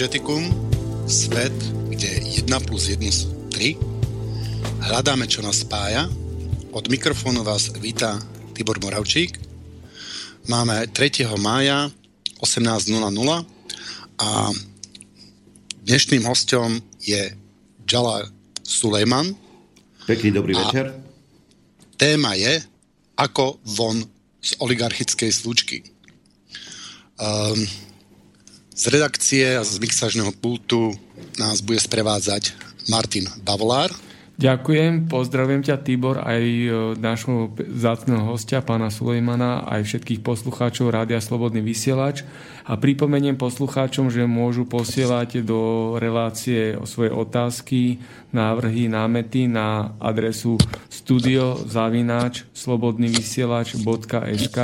Synergeticum, svet, kde 1 plus 1 sú 3. Hľadáme, čo nás spája. Od mikrofónu vás víta Tibor Moravčík. Máme 3. mája 18.00 a dnešným hostom je Jala Sulejman. Pekný dobrý a večer. Téma je ako von z oligarchickej slučky. Um, z redakcie a z mixažného pultu nás bude sprevádzať Martin Bavolár. Ďakujem, pozdravujem ťa Tibor, aj e, nášho zácného hostia, pána Sulejmana, aj všetkých poslucháčov Rádia Slobodný vysielač a pripomeniem poslucháčom, že môžu posielať do relácie svoje otázky, návrhy, námety na adresu studiozavináč slobodnyvysielač.sk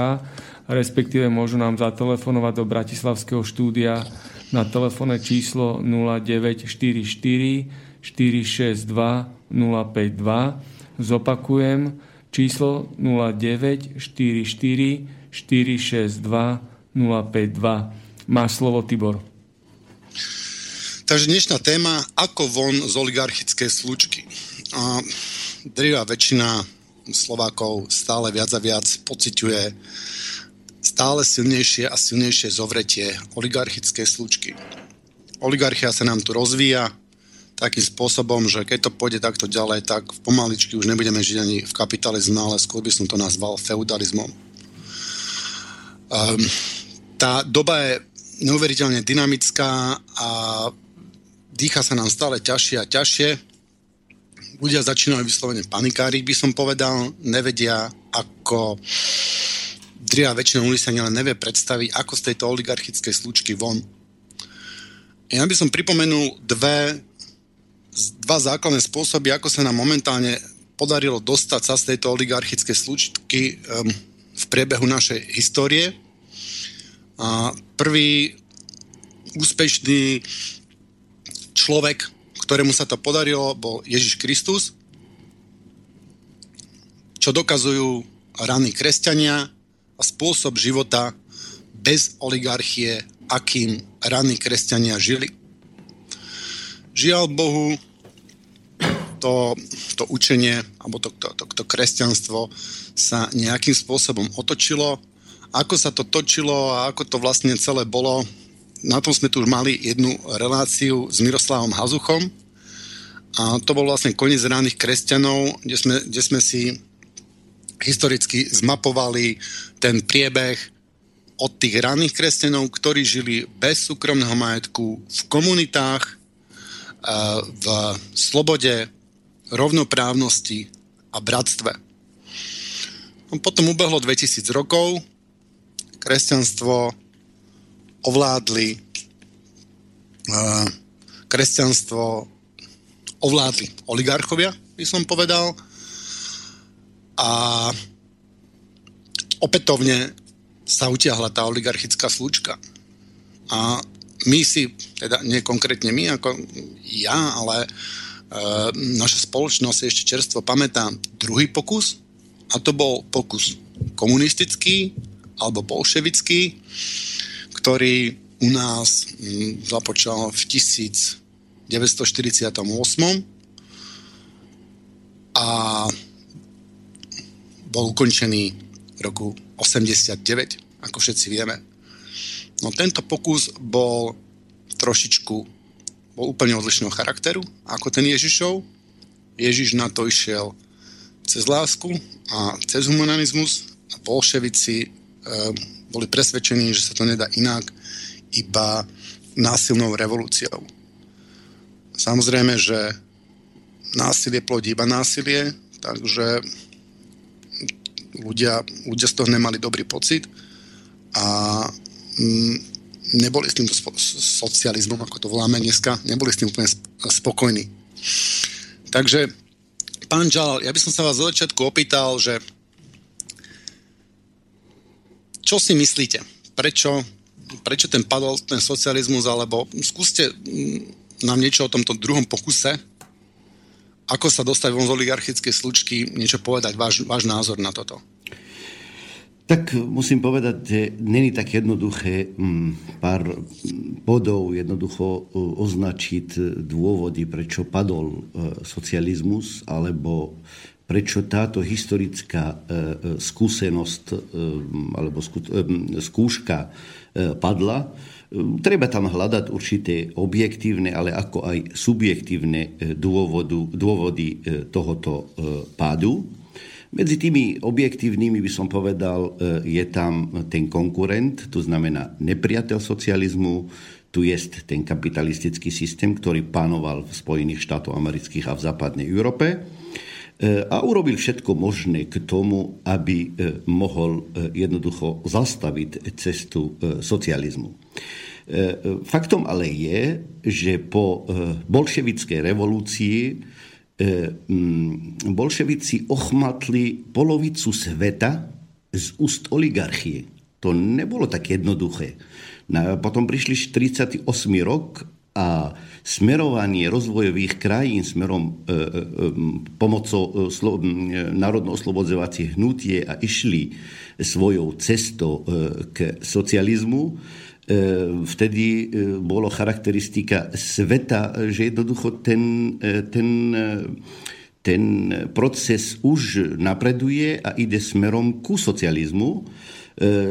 respektíve môžu nám zatelefonovať do Bratislavského štúdia na telefónne číslo 0944 462 052. Zopakujem číslo 0944 462 052. Máš slovo, Tibor. Takže dnešná téma, ako von z oligarchickej slučky. A drvá väčšina Slovákov stále viac a viac pociťuje stále silnejšie a silnejšie zovretie oligarchickej slučky. Oligarchia sa nám tu rozvíja takým spôsobom, že keď to pôjde takto ďalej, tak pomaličky už nebudeme žiť ani v kapitalizme, ale skôr by som to nazval feudalizmom. Um, tá doba je neuveriteľne dynamická a dýcha sa nám stále ťažšie a ťažšie. Ľudia začínajú vyslovene panikáriť, by som povedal, nevedia, ako dria väčšina sa len nevie predstaviť, ako z tejto oligarchickej slučky von. Ja by som pripomenul dve, dva základné spôsoby, ako sa nám momentálne podarilo dostať sa z tejto oligarchickej slučky um, v priebehu našej histórie. A prvý úspešný človek, ktorému sa to podarilo, bol Ježiš Kristus, čo dokazujú raní kresťania, a spôsob života bez oligarchie, akým raní kresťania žili. Žiaľ Bohu, to, to učenie, alebo to, to, to, to kresťanstvo sa nejakým spôsobom otočilo. Ako sa to točilo a ako to vlastne celé bolo, na tom sme tu už mali jednu reláciu s Miroslavom Hazuchom. A to bol vlastne koniec ránych kresťanov, kde sme, kde sme si historicky zmapovali ten priebeh od tých ranných kresťanov, ktorí žili bez súkromného majetku, v komunitách, e, v slobode, rovnoprávnosti a bratstve. No, potom ubehlo 2000 rokov, kresťanstvo ovládli e, kresťanstvo ovládli oligarchovia, by som povedal, a opätovne sa utiahla tá oligarchická slučka. A my si, teda nie konkrétne my ako ja, ale e, naša spoločnosť ešte čerstvo pamätá druhý pokus a to bol pokus komunistický alebo bolševický, ktorý u nás m, započal v 1948 a bol ukončený roku 89, ako všetci vieme. No tento pokus bol trošičku, bol úplne odlišného charakteru ako ten Ježišov. Ježiš na to išiel cez lásku a cez humanizmus a bolševici e, boli presvedčení, že sa to nedá inak iba násilnou revolúciou. Samozrejme, že násilie plodí iba násilie, takže ľudia, ľudia z toho nemali dobrý pocit a mm, neboli s týmto spo- socializmom, ako to voláme dneska, neboli s tým úplne spokojní. Takže, pán Žal, ja by som sa vás zo začiatku opýtal, že čo si myslíte? Prečo, prečo ten padol ten socializmus, alebo skúste mm, nám niečo o tomto druhom pokuse, ako sa dostať von z oligarchickej slučky, niečo povedať, váš, váš názor na toto. Tak musím povedať, že není tak jednoduché mm, pár bodov jednoducho e, označiť dôvody, prečo padol e, socializmus, alebo prečo táto historická e, skúsenosť alebo skúška padla. Treba tam hľadať určité objektívne, ale ako aj subjektívne dôvodu, dôvody tohoto pádu. Medzi tými objektívnymi by som povedal, e, je tam ten konkurent, to znamená nepriateľ socializmu, tu je ten kapitalistický systém, ktorý panoval v Spojených štátoch amerických a v západnej Európe e, a urobil všetko možné k tomu, aby e, mohol jednoducho zastaviť cestu socializmu. Faktom ale je, že po bolševickej revolúcii E, bolševici ochmatli polovicu sveta z úst oligarchie. To nebolo tak jednoduché. Potom prišli 48. rok a smerovanie rozvojových krajín smerom e, e, pomocou slo, národno-oslobodzovacie hnutie a išli svojou cestou k socializmu, E, vtedy e, bolo charakteristika sveta, že jednoducho ten, e, ten, ten proces už napreduje a ide smerom ku socializmu.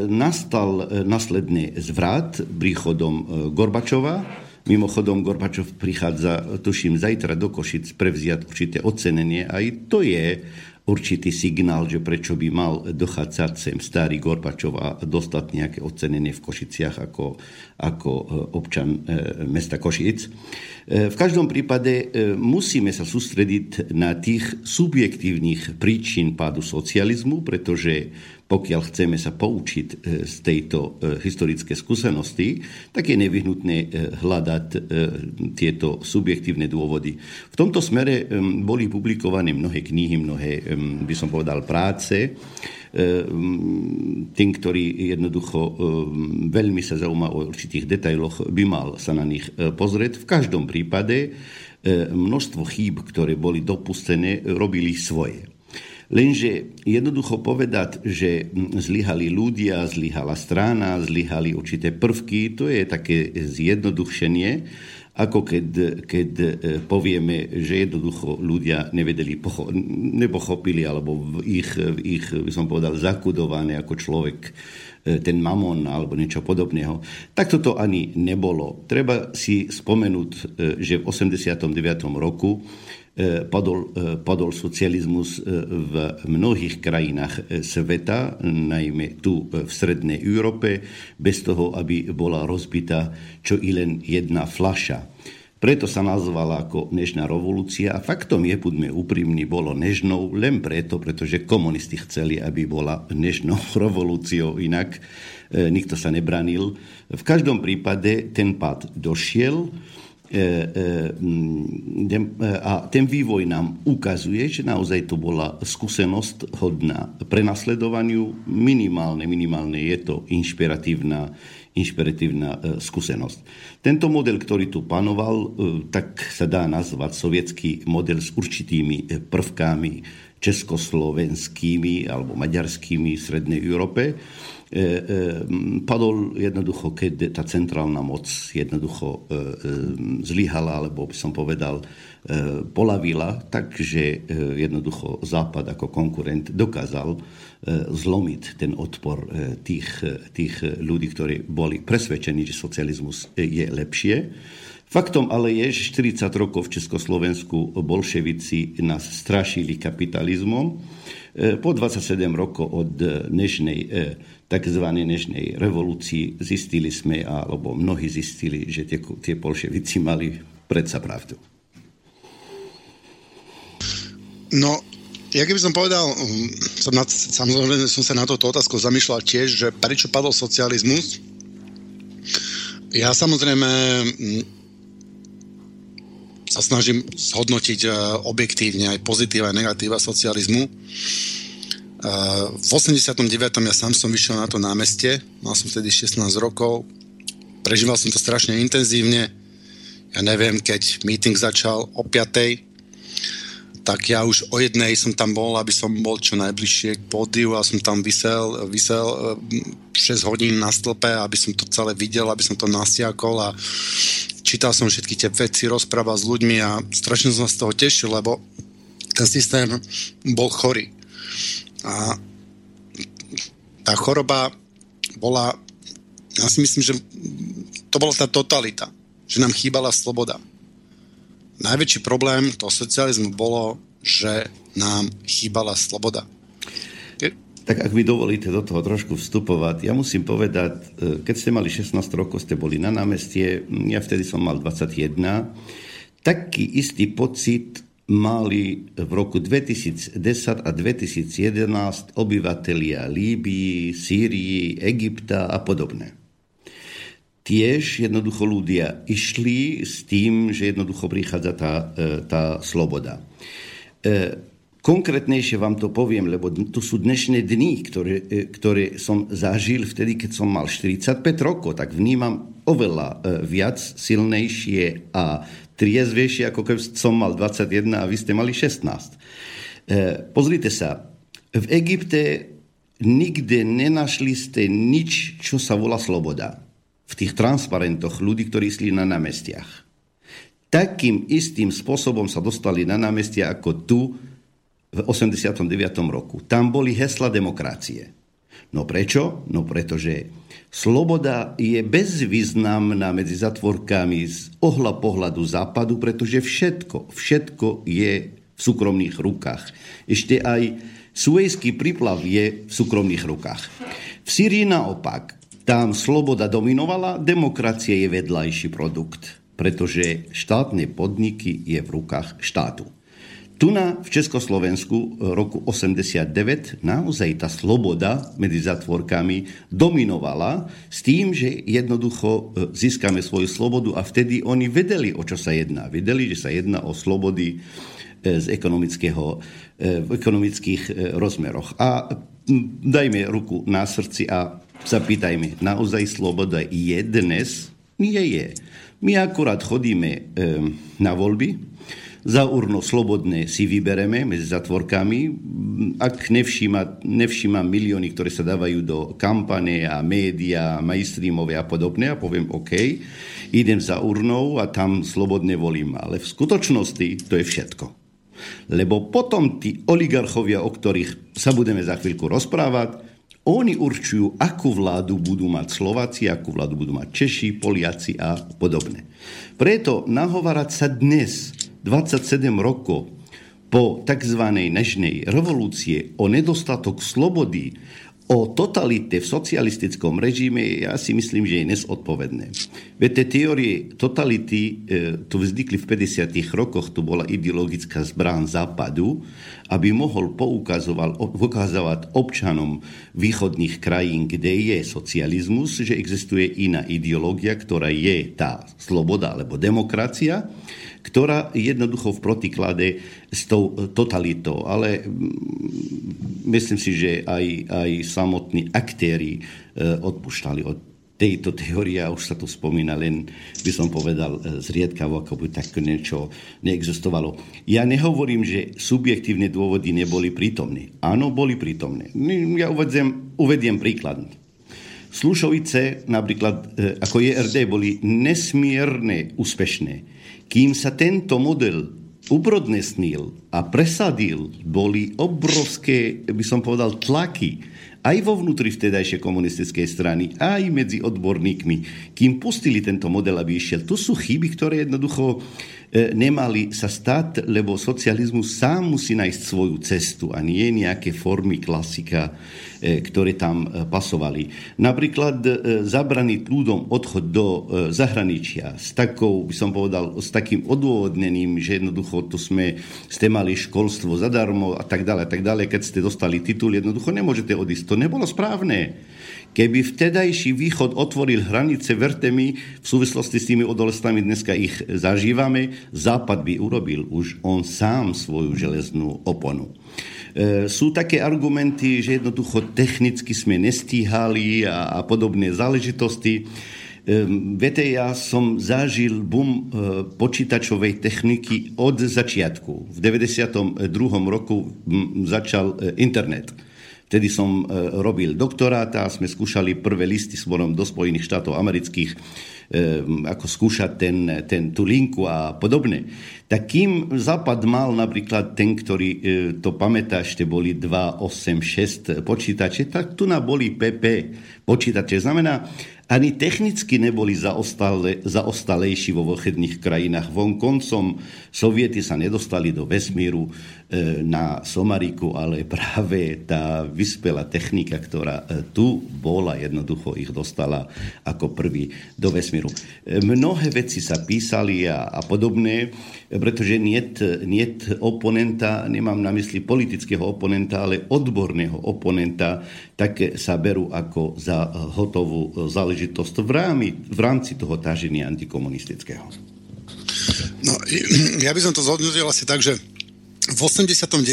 Nastal nasledný zvrat príchodom Gorbačova. Mimochodom, Gorbačov prichádza, tuším, zajtra do Košic prevziať určité ocenenie. Aj to je určitý signál, že prečo by mal dochádzať sem starý Gorbačov a dostať nejaké ocenenie v Košiciach ako, ako e, občan e, mesta Košic. E, v každom prípade musíme sa sústrediť na tých subjektívnych príčin pádu socializmu, pretože pokiaľ chceme sa poučiť e, z tejto e, historické skúsenosti, tak je nevyhnutné e, hľadať tieto subjektívne dôvody. V tomto smere boli publikované mnohé knihy, mnohé, by som povedal, práce, tým, ktorý jednoducho veľmi sa zaujíma o určitých detailoch, by mal sa na nich pozrieť. V každom prípade množstvo chýb, ktoré boli dopustené, robili svoje. Lenže jednoducho povedať, že zlyhali ľudia, zlyhala strana, zlyhali určité prvky, to je také zjednodušenie, ako keď, keď e, povieme, že jednoducho ľudia nevedeli, pocho- nepochopili, alebo ich, ich, by som povedal, zakudované ako človek e, ten mamon alebo niečo podobného. Tak toto ani nebolo. Treba si spomenúť, e, že v 89. roku padol, e, padol socializmus e, v mnohých krajinách sveta, najmä tu v Strednej Európe, bez toho, aby bola rozbitá čo i len jedna flaša. Preto sa nazvala ako nežná revolúcia a faktom je, buďme úprimní, bolo nežnou len preto, pretože komunisti chceli, aby bola nežnou revolúciou, inak e, nikto sa nebranil. V každom prípade ten pád došiel, E, e, a ten vývoj nám ukazuje, že naozaj to bola skúsenosť hodná prenasledovaniu. Minimálne, minimálne je to inšpiratívna, inšpiratívna e, skúsenosť. Tento model, ktorý tu panoval, tak sa dá nazvať sovietský model s určitými prvkami československými alebo maďarskými v Srednej Európe E, e, padol jednoducho, keď tá centrálna moc jednoducho e, zlyhala, alebo by som povedal, polavila, takže jednoducho Západ ako konkurent dokázal zlomiť ten odpor tých, tých ľudí, ktorí boli presvedčení, že socializmus je lepšie. Faktom ale je, že 40 rokov v Československu bolševici nás strašili kapitalizmom. Po 27 rokov od dnešnej tzv. dnešnej revolúcii zistili sme, alebo mnohí zistili, že tie, tie bolševici mali predsa pravdu. No, ja keby som povedal, um, som na, samozrejme som sa na toto otázku zamýšľal tiež, že prečo padol socializmus. Ja samozrejme mm, sa snažím zhodnotiť uh, objektívne aj pozitíva a negatíva socializmu. V 89. ja sám som vyšiel na to námestie, mal som vtedy 16 rokov, prežíval som to strašne intenzívne, ja neviem, keď meeting začal o 5. tak ja už o jednej som tam bol, aby som bol čo najbližšie k pódiu a som tam vysel, vysel 6 hodín na stĺpe, aby som to celé videl, aby som to nasiakol a čítal som všetky tie veci, rozprával s ľuďmi a strašne som sa z toho tešil, lebo ten systém bol chorý. A tá choroba bola, ja si myslím, že to bola tá totalita, že nám chýbala sloboda najväčší problém toho socializmu bolo, že nám chýbala sloboda. Tak ak vy dovolíte do toho trošku vstupovať, ja musím povedať, e, keď ste mali 16 rokov, ste boli na námestie, ja vtedy som mal 21, taký istý pocit mali v roku 2010 a 2011 obyvatelia Líbii, Sýrii, Egypta a podobné tiež jednoducho ľudia išli s tým, že jednoducho prichádza tá, e, tá sloboda. E, konkrétnejšie vám to poviem, lebo to sú dnešné dni, ktoré, e, ktoré som zažil vtedy, keď som mal 45 rokov, tak vnímam oveľa viac silnejšie a triezvejšie, ako keď som mal 21 a vy ste mali 16. Pozrite sa, v Egypte nikde nenašli ste nič, čo sa volá sloboda v tých transparentoch ľudí, ktorí išli na námestiach. Takým istým spôsobom sa dostali na námestia ako tu v 89. roku. Tam boli hesla demokracie. No prečo? No pretože sloboda je bezvýznamná medzi zatvorkami z ohla pohľadu západu, pretože všetko, všetko je v súkromných rukách. Ešte aj Suezský príplav je v súkromných rukách. V Syrii naopak tam sloboda dominovala, demokracia je vedľajší produkt, pretože štátne podniky je v rukách štátu. Tu na, v Československu roku 89 naozaj tá sloboda medzi zatvorkami dominovala s tým, že jednoducho e, získame svoju slobodu a vtedy oni vedeli, o čo sa jedná. Vedeli, že sa jedná o slobody e, z ekonomického, v ekonomických rozmeroch. A dajme ruku na srdci a zapýtajme, naozaj sloboda je dnes? Nie je. My akurát chodíme na voľby, za urno slobodné si vybereme medzi zatvorkami. Ak nevšíma, nevšíma milióny, ktoré sa dávajú do kampane a média, mainstreamové a podobné, a poviem OK, idem za urnou a tam slobodne volím. Ale v skutočnosti to je všetko. Lebo potom tí oligarchovia, o ktorých sa budeme za chvíľku rozprávať, oni určujú, akú vládu budú mať Slováci, akú vládu budú mať Češi, Poliaci a podobne. Preto nahovárať sa dnes, 27 rokov po tzv. nežnej revolúcie o nedostatok slobody, o totalite v socialistickom režime ja si myslím, že je nesodpovedné. Veď tie teórie totality e, tu vznikli v 50. rokoch, to bola ideologická zbrán západu, aby mohol poukazovať občanom východných krajín, kde je socializmus, že existuje iná ideológia, ktorá je tá sloboda alebo demokracia, ktorá jednoducho v protiklade s tou totalitou. Ale myslím si, že aj, aj samotní aktéry e, odpúšťali od tejto teórie, a už sa to spomína, len by som povedal e, zriedkavo, ako by tak niečo neexistovalo. Ja nehovorím, že subjektívne dôvody neboli prítomné. Áno, boli prítomné. Ja uvediem, uvediem príklad. Slušovice, napríklad e, ako JRD, boli nesmierne úspešné kým sa tento model uprodnesnil a presadil, boli obrovské, by som povedal, tlaky aj vo vnútri vtedajšej komunistickej strany, aj medzi odborníkmi, kým pustili tento model, aby išiel. Tu sú chyby, ktoré jednoducho nemali sa stať, lebo socializmus sám musí nájsť svoju cestu a nie nejaké formy klasika, e, ktoré tam e, pasovali. Napríklad zabraniť ľuďom odchod do zahraničia s takou, by som povedal, s takým odôvodnením, že jednoducho to sme, ste mali školstvo zadarmo a tak ďalej, a tak ďalej. Keď ste dostali titul, jednoducho nemôžete odísť. To nebolo správne. Keby vtedajší východ otvoril hranice, verte mi, v súvislosti s tými odolestami dneska ich zažívame, západ by urobil už on sám svoju železnú oponu. E, sú také argumenty, že jednoducho technicky sme nestíhali a, a podobné záležitosti. Viete, ja som zažil boom počítačovej techniky od začiatku. V 92. roku začal internet. Vtedy som robil doktoráta a sme skúšali prvé listy smorom do Spojených štátov amerických ako skúšať ten, ten, tú linku a podobne. Tak kým Západ mal napríklad ten, ktorý to pamätá, ešte boli 286 počítače, tak tu na boli PP počítače. Znamená, ani technicky neboli zaostale, zaostalejší vo východných krajinách. Vonkoncom soviety sa nedostali do vesmíru e, na Somariku, ale práve tá vyspelá technika, ktorá e, tu bola, jednoducho ich dostala ako prvý do vesmíru. E, mnohé veci sa písali a, a podobné, pretože niet, niet oponenta, nemám na mysli politického oponenta, ale odborného oponenta, tak sa berú ako za hotovú záležitosť záležitosť v, rámi, v rámci toho táženia antikomunistického? No, ja by som to zhodnotil asi tak, že v 89.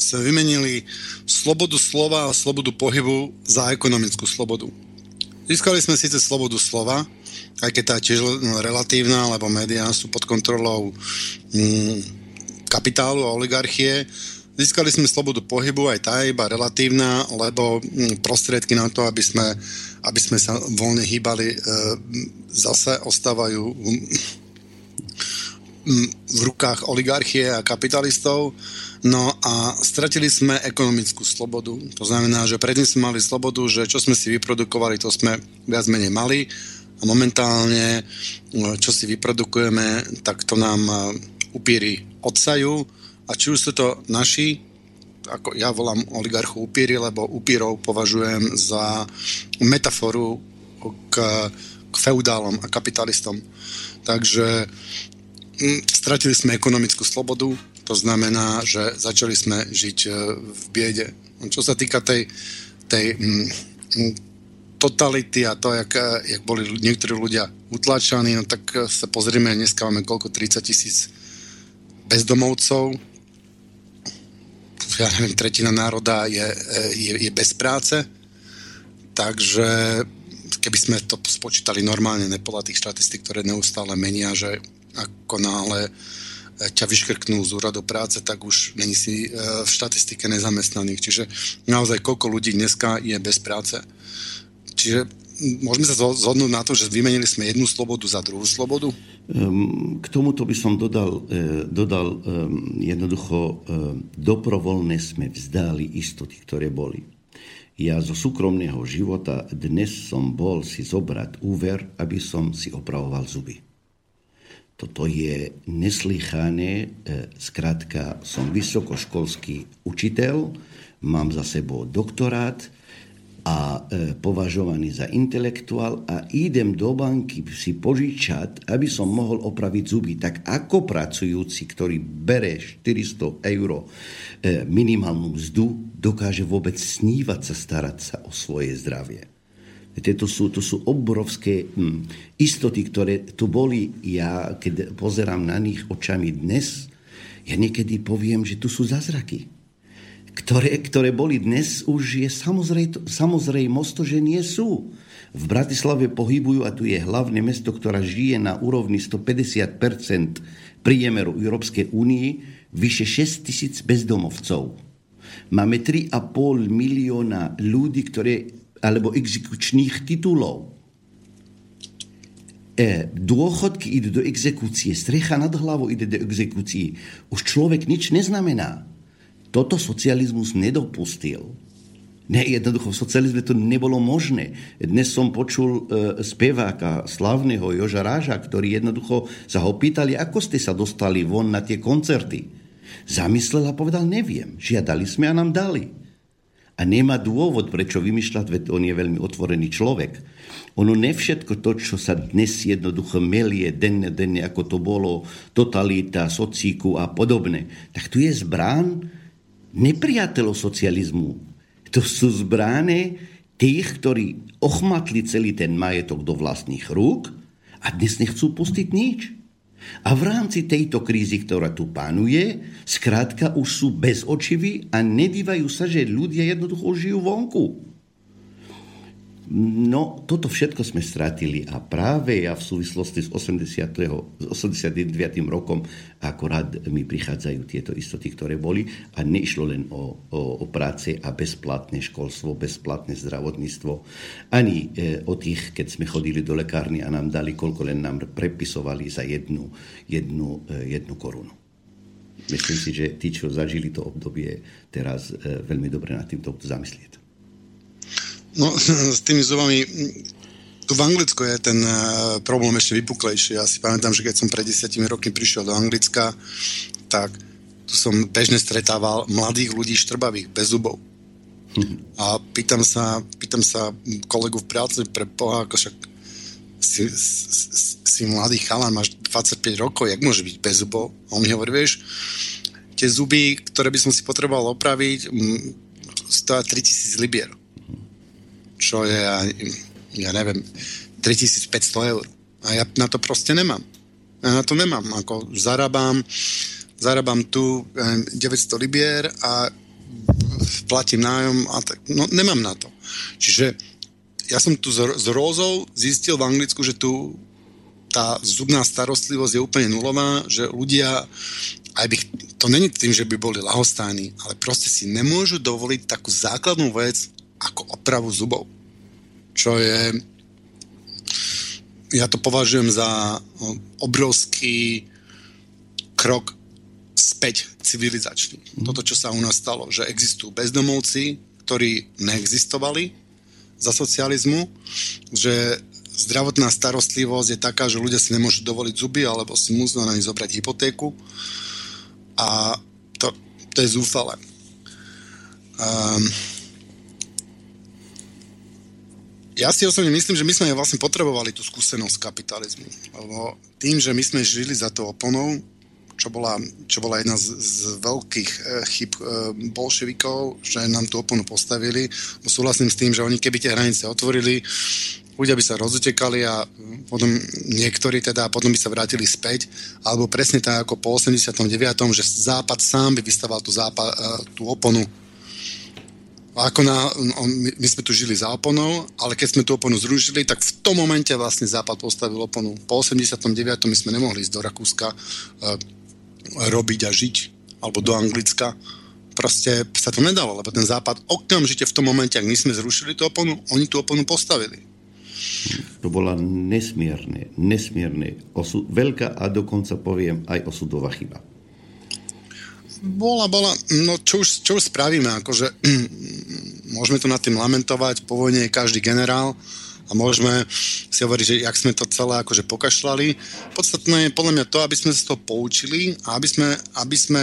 sme vymenili slobodu slova a slobodu pohybu za ekonomickú slobodu. Získali sme síce slobodu slova, aj keď tá tiež relatívna, lebo médiá sú pod kontrolou mm, kapitálu a oligarchie, Získali sme slobodu pohybu, aj tá je iba relatívna, lebo mm, prostriedky na to, aby sme, aby sme sa voľne hýbali, e, zase ostávajú mm, v rukách oligarchie a kapitalistov. No a stratili sme ekonomickú slobodu. To znamená, že predtým sme mali slobodu, že čo sme si vyprodukovali, to sme viac menej mali. A momentálne, e, čo si vyprodukujeme, tak to nám e, upíri odsajú a či už sú to naši, ako ja volám oligarchu upíry, lebo upírov považujem za metaforu k, k feudálom a kapitalistom. Takže hm, stratili sme ekonomickú slobodu, to znamená, že začali sme žiť e, v biede. Čo sa týka tej, tej hm, hm, totality a to, jak, jak boli niektorí ľudia utlačaní, no tak sa pozrieme, dneska máme koľko, 30 tisíc bezdomovcov, ja neviem, tretina národa je, je, je bez práce, takže keby sme to spočítali normálne, nepodľa tých štatistik, ktoré neustále menia, že ako náhle ťa vyškrknú z úradu práce, tak už není si e, v štatistike nezamestnaných. Čiže naozaj koľko ľudí dneska je bez práce. Čiže môžeme sa zhodnúť na to, že vymenili sme jednu slobodu za druhú slobodu? Ehm, k tomuto by som dodal, e, dodal ehm, jednoducho, ehm, doprovoľne sme vzdali istoty, ktoré boli. Ja zo súkromného života dnes som bol si zobrať úver, aby som si opravoval zuby. Toto je neslychané, zkrátka som vysokoškolský učiteľ, mám za sebou doktorát, a e, považovaný za intelektuál a idem do banky si požičať, aby som mohol opraviť zuby. Tak ako pracujúci, ktorý bere 400 eur e, minimálnu mzdu, dokáže vôbec snívať sa, starať sa o svoje zdravie. To sú, to sú obrovské hm, istoty, ktoré tu boli. Ja, keď pozerám na nich očami dnes, ja niekedy poviem, že tu sú zázraky ktoré, ktoré boli dnes, už je samozrej, samozrejmost, že nie sú. V Bratislave pohybujú, a tu je hlavné mesto, ktoré žije na úrovni 150 priemeru Európskej únii, vyše 6 tisíc bezdomovcov. Máme 3,5 milióna ľudí, ktoré, alebo exekučných titulov. E, dôchodky idú do exekúcie, strecha nad hlavou ide do exekúcie. Už človek nič neznamená. Toto socializmus nedopustil. Ne, jednoducho v socializme to nebolo možné. Dnes som počul e, speváka slavného Joža Ráža, ktorý jednoducho sa ho pýtali, ako ste sa dostali von na tie koncerty. Zamyslel a povedal, neviem. Žiadali sme a nám dali. A nemá dôvod, prečo vymýšľať, veď on je veľmi otvorený človek. Ono ne všetko to, čo sa dnes jednoducho melie denne, denne, ako to bolo, totalita, socíku a podobne, tak tu je zbrán, nepriateľov socializmu. To sú zbrány tých, ktorí ochmatli celý ten majetok do vlastných rúk a dnes nechcú pustiť nič. A v rámci tejto krízy, ktorá tu pánuje, skrátka už sú bezočiví a nedívajú sa, že ľudia jednoducho žijú vonku. No, toto všetko sme stratili a práve ja v súvislosti s 80. 89. rokom akorát mi prichádzajú tieto istoty, ktoré boli a neišlo len o, o, o práce a bezplatné školstvo, bezplatné zdravotníctvo, ani e, o tých, keď sme chodili do lekárny a nám dali, koľko len nám prepisovali za jednu, jednu, e, jednu korunu. Myslím si, že tí, čo zažili to obdobie, teraz e, veľmi dobre nad týmto zamyslieť. No, s tými zubami, tu v Anglicku je ten uh, problém ešte vypuklejší. Ja si pamätám, že keď som pred desiatimi rokmi prišiel do Anglicka, tak tu som bežne stretával mladých ľudí štrbavých, bez zubov. Hm. A pýtam sa, pýtam sa kolegu v práci pre Boha, ako však si, si, si mladý chalan, máš 25 rokov, jak môže byť bez zubov? A on mi hovorí, vieš, tie zuby, ktoré by som si potreboval opraviť, stoja 3000 libier čo je, ja neviem, 3500 eur. A ja na to proste nemám. Ja na to nemám. Ako zarábam, zarábam tu 900 libier a platím nájom a tak. No nemám na to. Čiže ja som tu s, Rózou zistil v Anglicku, že tu tá zubná starostlivosť je úplne nulová, že ľudia, aj by, to není tým, že by boli lahostáni, ale proste si nemôžu dovoliť takú základnú vec, ako opravu zubov. Čo je... Ja to považujem za obrovský krok späť civilizačný. Mm. Toto, čo sa u nás stalo, že existujú bezdomovci, ktorí neexistovali za socializmu, že zdravotná starostlivosť je taká, že ľudia si nemôžu dovoliť zuby, alebo si musia na nich zobrať hypotéku. A to, to je zúfale. Um, ja si osobne myslím, že my sme vlastne potrebovali tú skúsenosť kapitalizmu. Lebo tým, že my sme žili za to oponou, čo bola, čo bola jedna z, z veľkých e, chyb e, bolševikov, že nám tú oponu postavili. Súhlasím s tým, že oni keby tie hranice otvorili, ľudia by sa rozutekali a potom niektorí teda potom by sa vrátili späť, alebo presne tak ako po 89., že Západ sám by vystaval tú, západ, e, tú oponu a ako na, on, my, sme tu žili za oponou, ale keď sme tú oponu zrušili, tak v tom momente vlastne Západ postavil oponu. Po 89. my sme nemohli ísť do Rakúska uh, robiť a žiť, alebo do Anglicka. Proste sa to nedalo, lebo ten Západ okamžite v tom momente, ak my sme zrušili tú oponu, oni tú oponu postavili. To bola nesmierne, nesmierne, osud, veľká a dokonca poviem aj osudová chyba. Bola, bola, no čo už, čo už spravíme, akože môžeme to nad tým lamentovať, po vojne je každý generál a môžeme si hovoriť, že jak sme to celé akože pokašľali. Podstatné je podľa mňa to, aby sme sa z toho poučili a aby sme, aby sme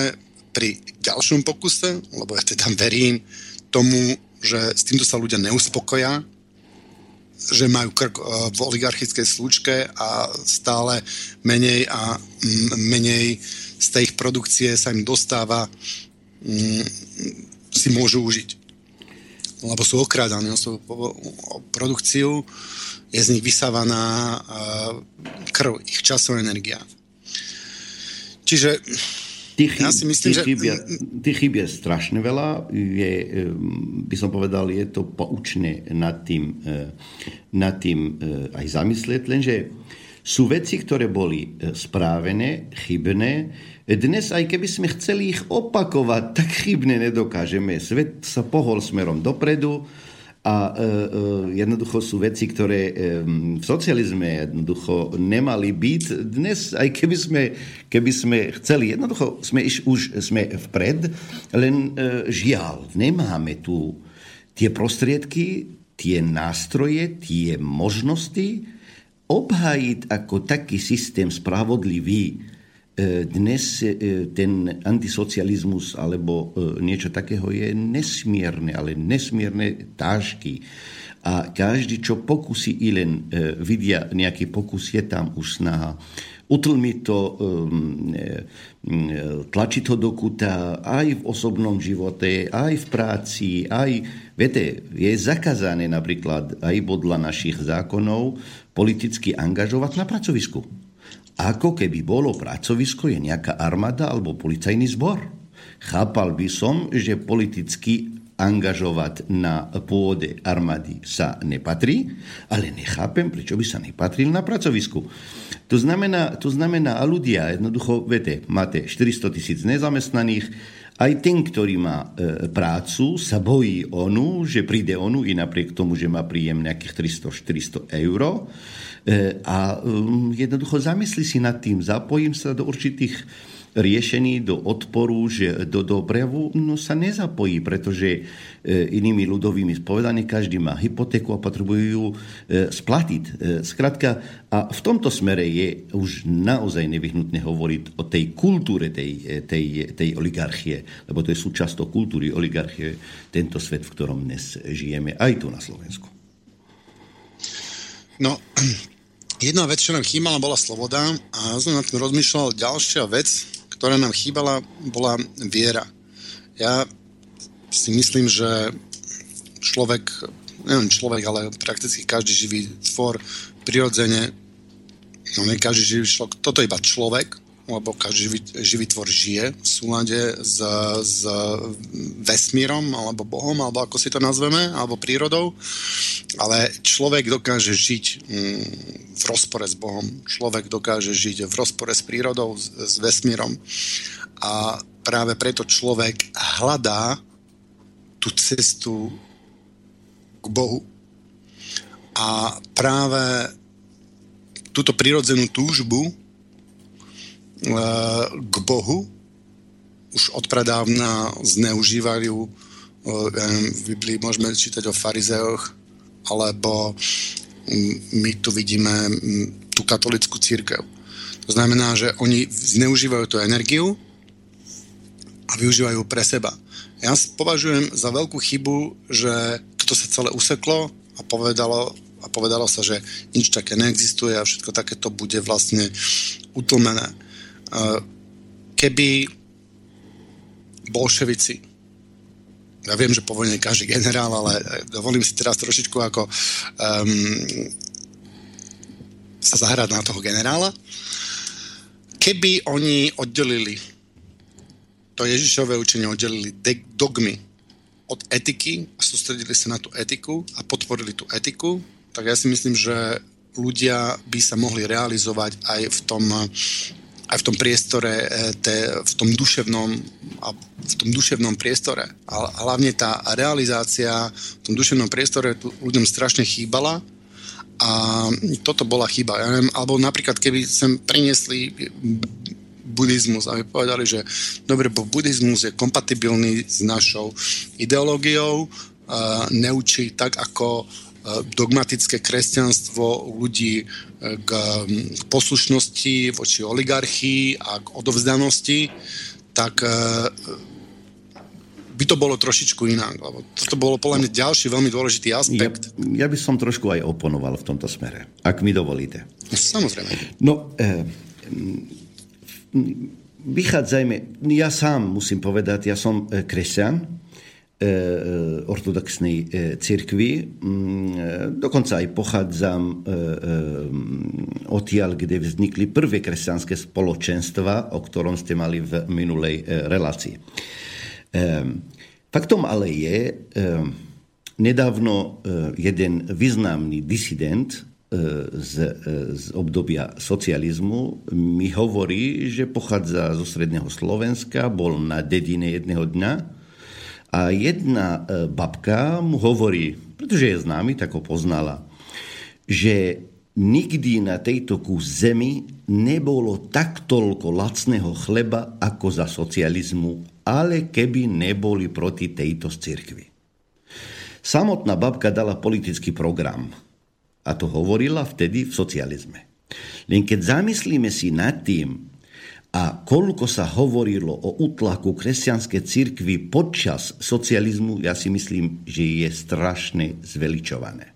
pri ďalšom pokuse, lebo ja teda verím tomu, že s týmto sa ľudia neuspokoja, že majú krk eh, v oligarchickej slučke a stále menej a menej z tej ich produkcie sa im dostáva, mm, si môžu užiť. Lebo sú okrádaní o svoju produkciu, je z nich vysávaná krv, ich časová energia. Čiže Tých, ja si myslím, tých, že... tých chýb je strašne veľa. Je, by som povedal, je to poučné nad tým, eh, nad tým eh, aj zamyslieť, lenže sú veci, ktoré boli eh, správené, chybné, dnes, aj keby sme chceli ich opakovať, tak chybne nedokážeme. Svet sa pohol smerom dopredu a e, e, jednoducho sú veci, ktoré e, v socializme jednoducho nemali byť. Dnes, aj keby sme, keby sme chceli, jednoducho sme iš, už sme vpred, len e, žiaľ, nemáme tu tie prostriedky, tie nástroje, tie možnosti obhájiť ako taký systém spravodlivý, E, dnes e, ten antisocializmus alebo e, niečo takého je nesmierne, ale nesmierne tážky. A každý, čo pokusí i len vidia nejaký pokus, je tam už snaha utlmiť to, tlačiť to do kuta aj v osobnom živote, aj v práci, aj, viete, je zakázané napríklad aj podľa našich zákonov politicky angažovať na pracovisku ako keby bolo pracovisko je nejaká armáda alebo policajný zbor. Chápal by som, že politicky angažovať na pôde armády sa nepatrí, ale nechápem, prečo by sa nepatril na pracovisku. To znamená, to znamená a ľudia, jednoducho, viete, máte 400 tisíc nezamestnaných, aj ten, ktorý má e, prácu, sa bojí onu, že príde onu i napriek tomu, že má príjem nejakých 300-400 eur. E, a um, jednoducho zamyslí si nad tým, zapojím sa do určitých riešení do odporu, že do, do prejavu no, sa nezapojí, pretože e, inými ľudovými spovedane každý má hypotéku a potrebujú ju e, splatiť. E, skratka, a v tomto smere je už naozaj nevyhnutné hovoriť o tej kultúre tej, tej, tej oligarchie, lebo to je súčasť kultúry oligarchie, tento svet, v ktorom dnes žijeme, aj tu na Slovensku. No, jedna vec, čo nám chýmala, bola sloboda a ja som na tým rozmýšľal. Ďalšia vec, ktorá nám chýbala, bola viera. Ja si myslím, že človek, neviem človek, ale prakticky každý živý tvor prirodzene, no nie každý živý človek, toto je iba človek, lebo každý živý, živý tvor žije v súlade s, s vesmírom, alebo Bohom, alebo ako si to nazveme, alebo prírodou, ale človek dokáže žiť mm, v rozpore s Bohom. Človek dokáže žiť v rozpore s prírodou, s, s vesmírom. A práve preto človek hľadá tú cestu k Bohu. A práve túto prirodzenú túžbu k Bohu už odpradávna zneužívajú e, v Biblii môžeme čítať o farizeoch, alebo my tu vidíme tú katolickú církev. To znamená, že oni zneužívajú tú energiu a využívajú pre seba. Ja považujem za veľkú chybu, že toto sa celé useklo a povedalo, a povedalo sa, že nič také neexistuje a všetko takéto bude vlastne utlmené. Keby bolševici ja viem, že po vojne každý generál, ale dovolím si teraz trošičku ako um, sa zahrať na toho generála. Keby oni oddelili to Ježišové učenie, oddelili dogmy od etiky a sústredili sa na tú etiku a podporili tú etiku, tak ja si myslím, že ľudia by sa mohli realizovať aj v tom aj v tom priestore, e, te, v tom duševnom a v tom duševnom priestore. A hlavne tá realizácia v tom duševnom priestore tu ľuďom strašne chýbala a toto bola chyba. Ja neviem, alebo napríklad, keby sem priniesli buddhizmus a povedali, že dobre, bo buddhizmus je kompatibilný s našou ideológiou, neučí tak, ako dogmatické kresťanstvo ľudí e, k poslušnosti voči oligarchii a k odovzdanosti, tak e, by to bolo trošičku inak. Lebo toto bolo podľa mňa ďalší veľmi dôležitý aspekt. Ja, ja by som trošku aj oponoval v tomto smere, ak mi dovolíte. No, samozrejme. No, e, vychádzajme, ja sám musím povedať, ja som kresťan, E, e, ortodoxnej e, cirkvi. Mm, dokonca aj pochádzam odtiaľ, kde vznikli prvé kresťanské spoločenstva, o ktorom ste mali v minulej relácii. Faktom ale je, nedávno jeden významný disident z, z obdobia socializmu mi hovorí, že pochádza zo stredného Slovenska, bol na dedine jedného dňa a jedna e, babka mu hovorí, pretože je známy, tak ho poznala, že nikdy na tejto kus zemi nebolo tak toľko lacného chleba ako za socializmu, ale keby neboli proti tejto cirkvi. Samotná babka dala politický program a to hovorila vtedy v socializme. Len keď zamyslíme si nad tým, a koľko sa hovorilo o utlaku kresťanskej cirkvi počas socializmu, ja si myslím, že je strašne zveličované.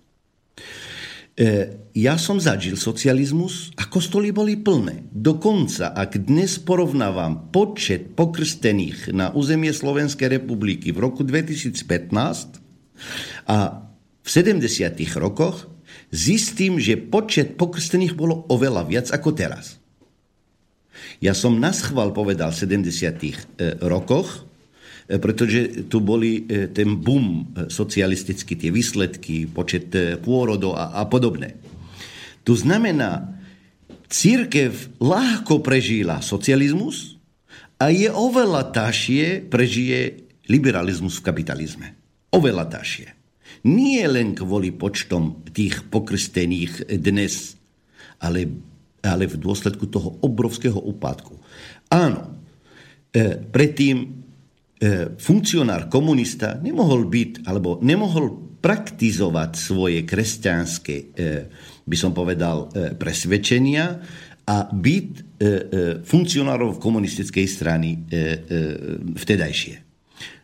E, ja som zažil socializmus a kostoly boli plné. Dokonca, ak dnes porovnávam počet pokrstených na územie Slovenskej republiky v roku 2015 a v 70. rokoch, zistím, že počet pokrstených bolo oveľa viac ako teraz. Ja som na schval povedal v 70. E, rokoch, pretože tu boli ten boom socialistický, tie výsledky, počet pôrodov a, a podobné. To znamená, církev ľahko prežila socializmus a je oveľa tašie prežije liberalizmus v kapitalizme. Oveľa tašie. Nie len kvôli počtom tých pokrstených dnes, ale, ale v dôsledku toho obrovského úpadku. Áno, e, predtým e, funkcionár komunista nemohol byť, alebo nemohol praktizovať svoje kresťanské e, by som povedal, e, presvedčenia a byť e, e, funkcionárov komunistickej strany vtedajšie.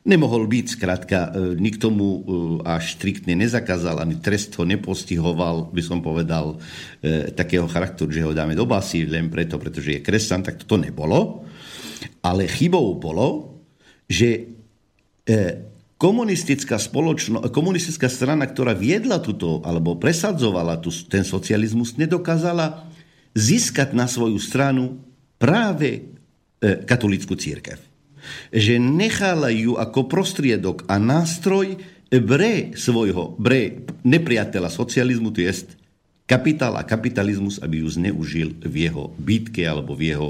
Nemohol byť, skrátka, nikto mu až striktne nezakázal, ani trest ho nepostihoval, by som povedal, takého charakteru, že ho dáme do basy len preto, pretože je kresťan, tak to nebolo. Ale chybou bolo, že komunistická, spoločno, komunistická strana, ktorá viedla túto, alebo presadzovala tu, ten socializmus, nedokázala získať na svoju stranu práve e, katolickú církev. Že nechala ju ako prostriedok a nástroj bre svojho, bre nepriateľa socializmu, to jest kapitál a kapitalizmus, aby ju zneužil v jeho bitke alebo v jeho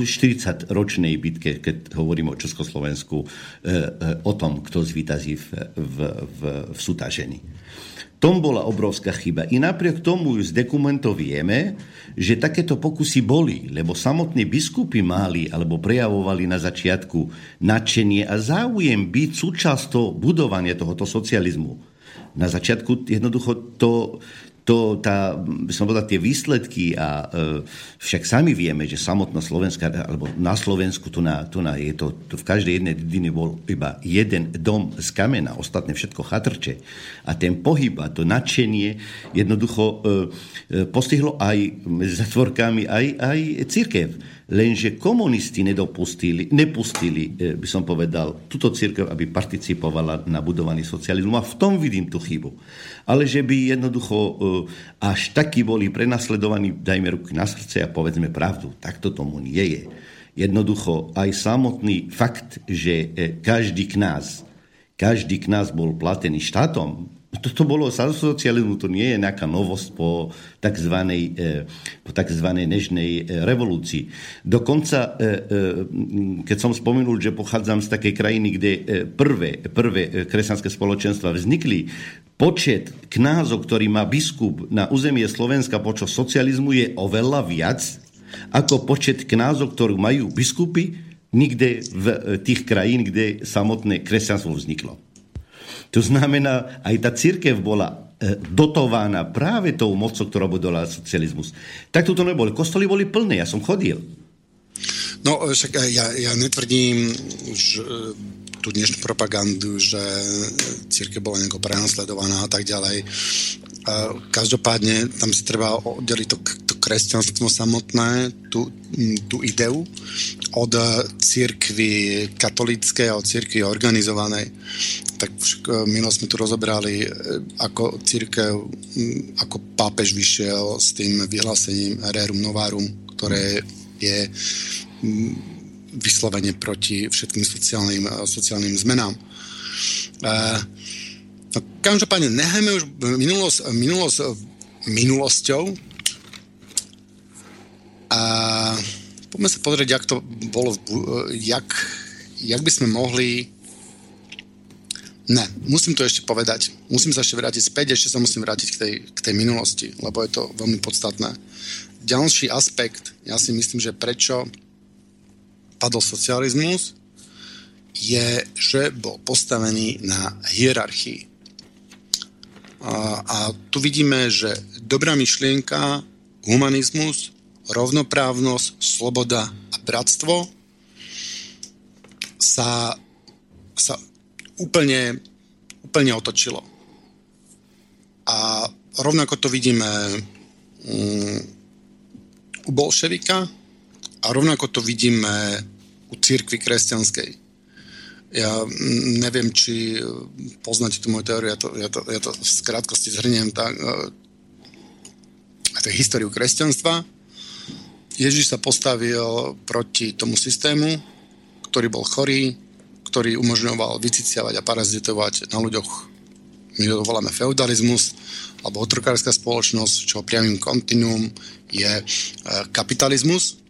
40-ročnej e, bitke, keď hovorím o Československu, e, e, o tom, kto zvýtazí v, v, v, v sútažení. Tom bola obrovská chyba. I napriek tomu z dokumentov vieme, že takéto pokusy boli, lebo samotní biskupy mali alebo prejavovali na začiatku nadšenie a záujem byť súčasťou budovania tohoto socializmu. Na začiatku jednoducho to, to, tá, by som povedal, tie výsledky a e, však sami vieme, že samotná Slovenska, alebo na Slovensku tu na, tu na je to, tu v každej jednej dedine bol iba jeden dom z kamena, ostatné všetko chatrče. A ten pohyb a to nadšenie jednoducho e, e, postihlo aj medzi zatvorkami aj, aj církev lenže komunisti nedopustili, nepustili, e, by som povedal, túto církev, aby participovala na budovaní socializmu. A v tom vidím tú chybu. Ale že by jednoducho e, až takí boli prenasledovaní, dajme ruky na srdce a povedzme pravdu. Tak to tomu nie je. Jednoducho aj samotný fakt, že e, každý kňaz, každý kňaz bol platený štátom, toto bolo socializmu, to nie je nejaká novosť po tzv. E, po tzv. nežnej e, revolúcii. Dokonca, e, keď som spomenul, že pochádzam z takej krajiny, kde prvé, prvé kresťanské spoločenstva vznikli, počet knázov, ktorý má biskup na územie Slovenska počas socializmu je oveľa viac ako počet knázov, ktorú majú biskupy nikde v tých krajín, kde samotné kresťanstvo vzniklo. To znamená, aj tá církev bola e, dotovaná práve tou mocou, ktorá budovala socializmus. Tak to neboli. Kostoly boli plné, ja som chodil. No, však ja, ja netvrdím že, tú dnešnú propagandu, že církev bola nejako prenasledovaná a tak ďalej. Každopádne tam si treba oddeliť to kresťanstvo samotné, tú, tú ideu od církvy katolíckej a od církvy organizovanej. Tak e, milo sme tu rozobrali, e, ako církev, ako pápež vyšiel s tým vyhlásením Rerum Novarum, ktoré je vyslovene proti všetkým sociálnym, sociálnym zmenám. Uh, No, každopádne nechajme už minulosť, minulosť minulosťou a poďme sa pozrieť, jak to bolo, jak, jak by sme mohli Ne, musím to ešte povedať. Musím sa ešte vrátiť späť, ešte sa musím vrátiť k tej, k tej minulosti, lebo je to veľmi podstatné. Ďalší aspekt, ja si myslím, že prečo padol socializmus, je, že bol postavený na hierarchii. A, a tu vidíme, že dobrá myšlienka, humanizmus, rovnoprávnosť, sloboda a bratstvo sa, sa úplne, úplne otočilo. A rovnako to vidíme um, u bolševika a rovnako to vidíme u církvy kresťanskej. Ja neviem, či poznáte tú moju teóriu, ja to, ja to, ja to v krátkosti zhrniem tak. E, a to je históriu kresťanstva. Ježiš sa postavil proti tomu systému, ktorý bol chorý, ktorý umožňoval vyciciavať a parazitovať na ľuďoch. My ho voláme feudalizmus alebo otrokárska spoločnosť, čo priamým kontinuum je e, kapitalizmus.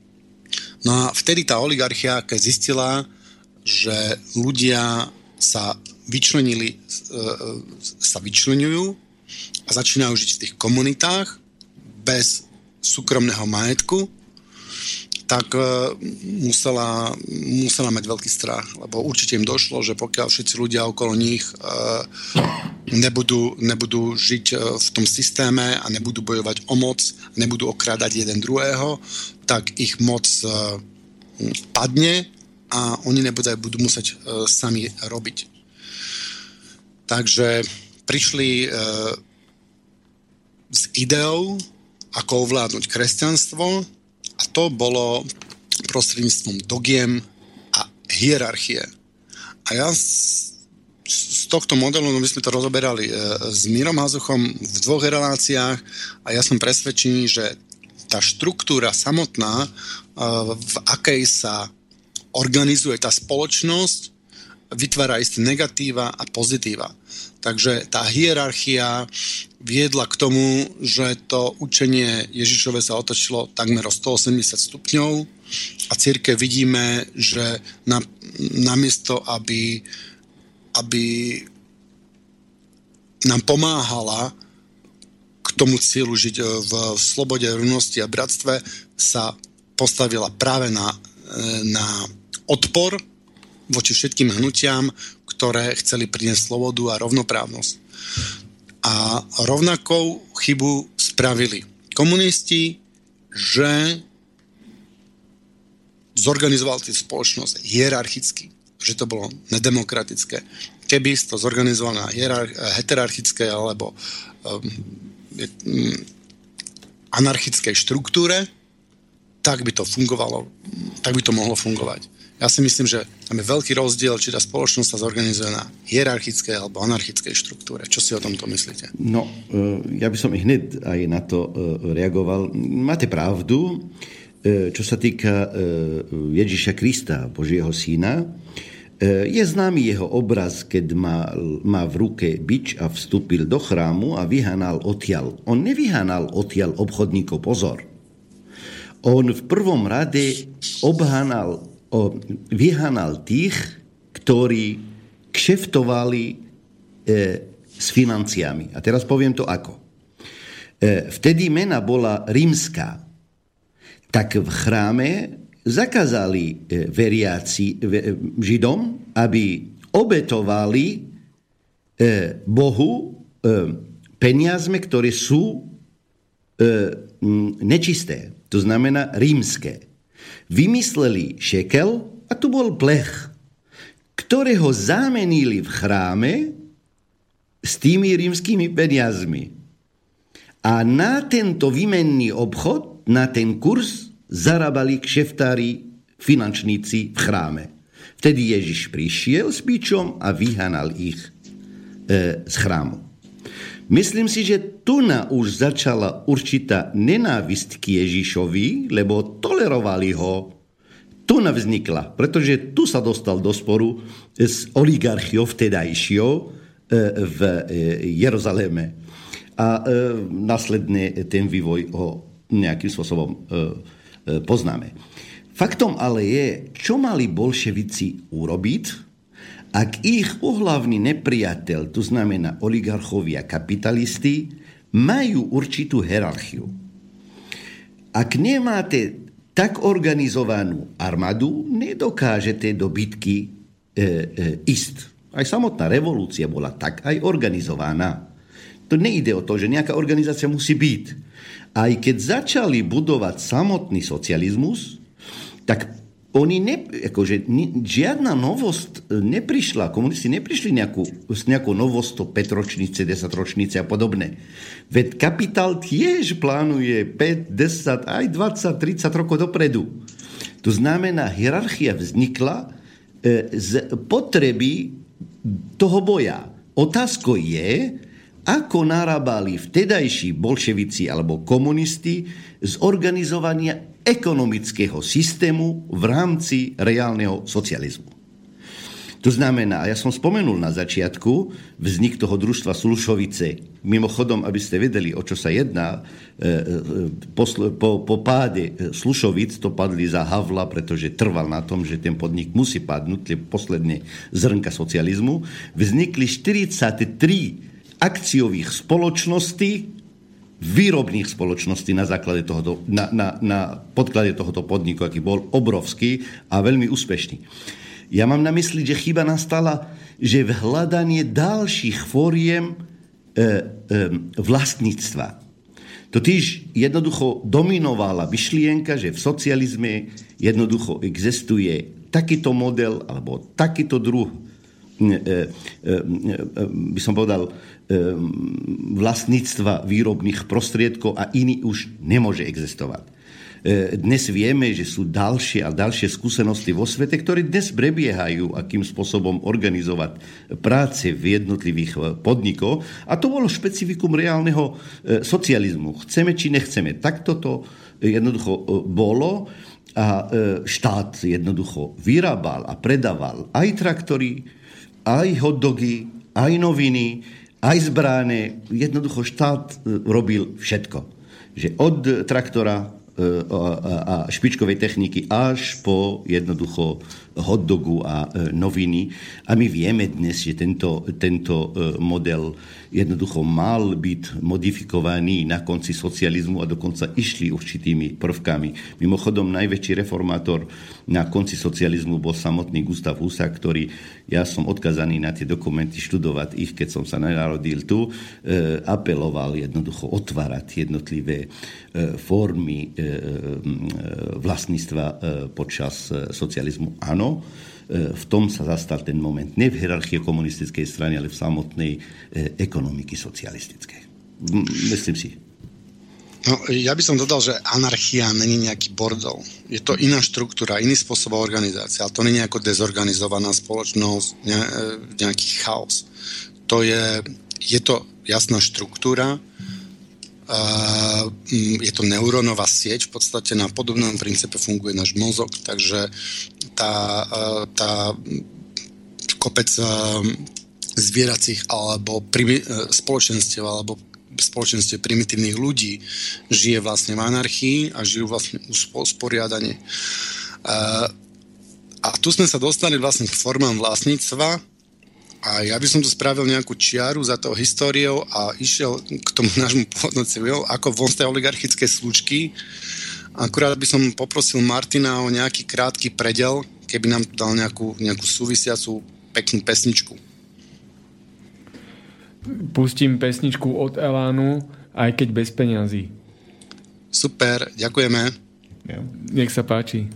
No a vtedy tá oligarchia, keď zistila, že ľudia sa vyčlenili, e, sa vyčlenujú a začínajú žiť v tých komunitách bez súkromného majetku, tak e, musela, musela mať veľký strach, lebo určite im došlo, že pokiaľ všetci ľudia okolo nich e, nebudú, nebudú žiť e, v tom systéme a nebudú bojovať o moc, nebudú okrádať jeden druhého, tak ich moc padne a oni nebudú, budú musieť sami robiť. Takže prišli s ideou, ako ovládnuť kresťanstvo, a to bolo prostredníctvom dogiem a hierarchie. A ja z, z tohto modelu, no my sme to rozoberali e, s Mírom Hazuchom v dvoch reláciách a ja som presvedčený, že tá štruktúra samotná, e, v akej sa organizuje tá spoločnosť, vytvára isté negatíva a pozitíva. Takže tá hierarchia viedla k tomu, že to učenie Ježišove sa otočilo takmer o 180 stupňov a círke vidíme, že na, namiesto, aby, aby nám pomáhala k tomu cieľu žiť v slobode, rovnosti a bratstve, sa postavila práve na, na odpor voči všetkým hnutiam, ktoré chceli priniesť slobodu a rovnoprávnosť. A rovnakou chybu spravili komunisti, že zorganizoval tú spoločnosť hierarchicky, že to bolo nedemokratické. Keby to zorganizoval na hierar- heterarchickej alebo um, um, anarchickej štruktúre, tak by to fungovalo, tak by to mohlo fungovať. Ja si myslím, že tam je veľký rozdiel, či tá spoločnosť sa zorganizuje na hierarchickej alebo anarchickej štruktúre. Čo si o tomto myslíte? No, e, ja by som hneď aj na to e, reagoval. Máte pravdu, e, čo sa týka Ježiša Krista, Božieho syna. Je známy jeho obraz, keď má, má v ruke bič a vstúpil do chrámu a vyhanal odtiaľ. On nevyhanal odtiaľ obchodníkov, pozor. On v prvom rade obhanal o, vyhanal tých, ktorí kšeftovali e, s financiami. A teraz poviem to ako. E, vtedy mena bola rímska. Tak v chráme zakázali e, veriaci e, Židom, aby obetovali e, Bohu e, peniazme, ktoré sú e, nečisté. To znamená rímske vymysleli šekel a tu bol plech, ktorého zamenili v chráme s tými rímskymi peniazmi. A na tento výmenný obchod, na ten kurz, zarábali kšeftári, finančníci v chráme. Vtedy Ježiš prišiel s bičom a vyhanal ich e, z chrámu. Myslím si, že tu na už začala určitá nenávisť k Ježišovi, lebo tolerovali ho. Tu vznikla, pretože tu sa dostal do sporu s oligarchiou vtedajšou e, v e, Jeruzaléme. A e, následne ten vývoj ho nejakým spôsobom poznáme. Faktom ale je, čo mali bolševici urobiť, ak ich uhlavný nepriateľ, to znamená oligarchovia, kapitalisti, majú určitú hierarchiu. Ak nemáte tak organizovanú armádu, nedokážete do bitky e, e, ísť. Aj samotná revolúcia bola tak aj organizovaná. To nejde o to, že nejaká organizácia musí byť. Aj keď začali budovať samotný socializmus, tak oni ne, akože, žiadna novosť e, neprišla, komunisti neprišli nejakú, s nejakou novosťou 5 ročnice, 10 ročnice a podobne. Veď kapitál tiež plánuje 5, 10, aj 20, 30 rokov dopredu. To znamená, hierarchia vznikla e, z potreby toho boja. Otázko je, ako narábali vtedajší bolševici alebo komunisti z organizovania ekonomického systému v rámci reálneho socializmu. To znamená, ja som spomenul na začiatku vznik toho družstva Slušovice. Mimochodom, aby ste vedeli, o čo sa jedná, e, e, po, po, páde Slušovic to padli za Havla, pretože trval na tom, že ten podnik musí padnúť, tie posledné zrnka socializmu. Vznikli 43 akciových spoločností, výrobných spoločností na, základe tohoto, na, na, na podklade tohoto podniku, aký bol obrovský a veľmi úspešný. Ja mám na mysli, že chyba nastala, že v hľadanie ďalších fóriem e, e, vlastníctva. Totiž jednoducho dominovala myšlienka, že v socializme jednoducho existuje takýto model alebo takýto druh, e, e, e, by som povedal, vlastníctva výrobných prostriedkov a iný už nemôže existovať. E, dnes vieme, že sú ďalšie a ďalšie skúsenosti vo svete, ktoré dnes prebiehajú, akým spôsobom organizovať práce v jednotlivých e, podnikoch. A to bolo špecifikum reálneho e, socializmu. Chceme či nechceme. Tak toto jednoducho bolo a štát jednoducho vyrábal a predával aj traktory, aj hotdogy, aj noviny, aj zbráne. Jednoducho štát robil všetko. Že od traktora E, a špičkovej techniky až po jednoducho hotdogu a e, noviny. A my vieme dnes, že tento, tento e, model jednoducho mal byť modifikovaný na konci socializmu a dokonca išli určitými prvkami. Mimochodom, najväčší reformátor na konci socializmu bol samotný Gustav Husák, ktorý, ja som odkazaný na tie dokumenty študovať ich, keď som sa narodil tu, e, apeloval jednoducho otvárať jednotlivé formy vlastníctva počas socializmu. Áno, E, v tom sa zastal ten moment. Ne v hierarchii komunistickej strany, ale v samotnej e, ekonomiky socialistickej. Myslím si. No, ja by som dodal, že anarchia není nejaký bordel. Je to iná štruktúra, iný spôsob organizácie, ale to není ako dezorganizovaná spoločnosť, ne, e, nejaký chaos. To je, je to jasná štruktúra, je to neurónová sieť, v podstate na podobnom princípe funguje náš mozog, takže tá, tá kopec zvieracích alebo primi, spoločenstiev alebo spoločenstve primitívnych ľudí žije vlastne v anarchii a žijú vlastne usporiadanie. A tu sme sa dostali vlastne k formám vlastníctva, a ja by som tu spravil nejakú čiaru za tou históriou a išiel k tomu nášmu pôvodnociu, ako von z tej oligarchickej slučky. Akurát by som poprosil Martina o nejaký krátky predel, keby nám tu dal nejakú, nejakú súvisiacu peknú pesničku. Pustím pesničku od Elánu, aj keď bez peňazí. Super, ďakujeme. Nech sa páči.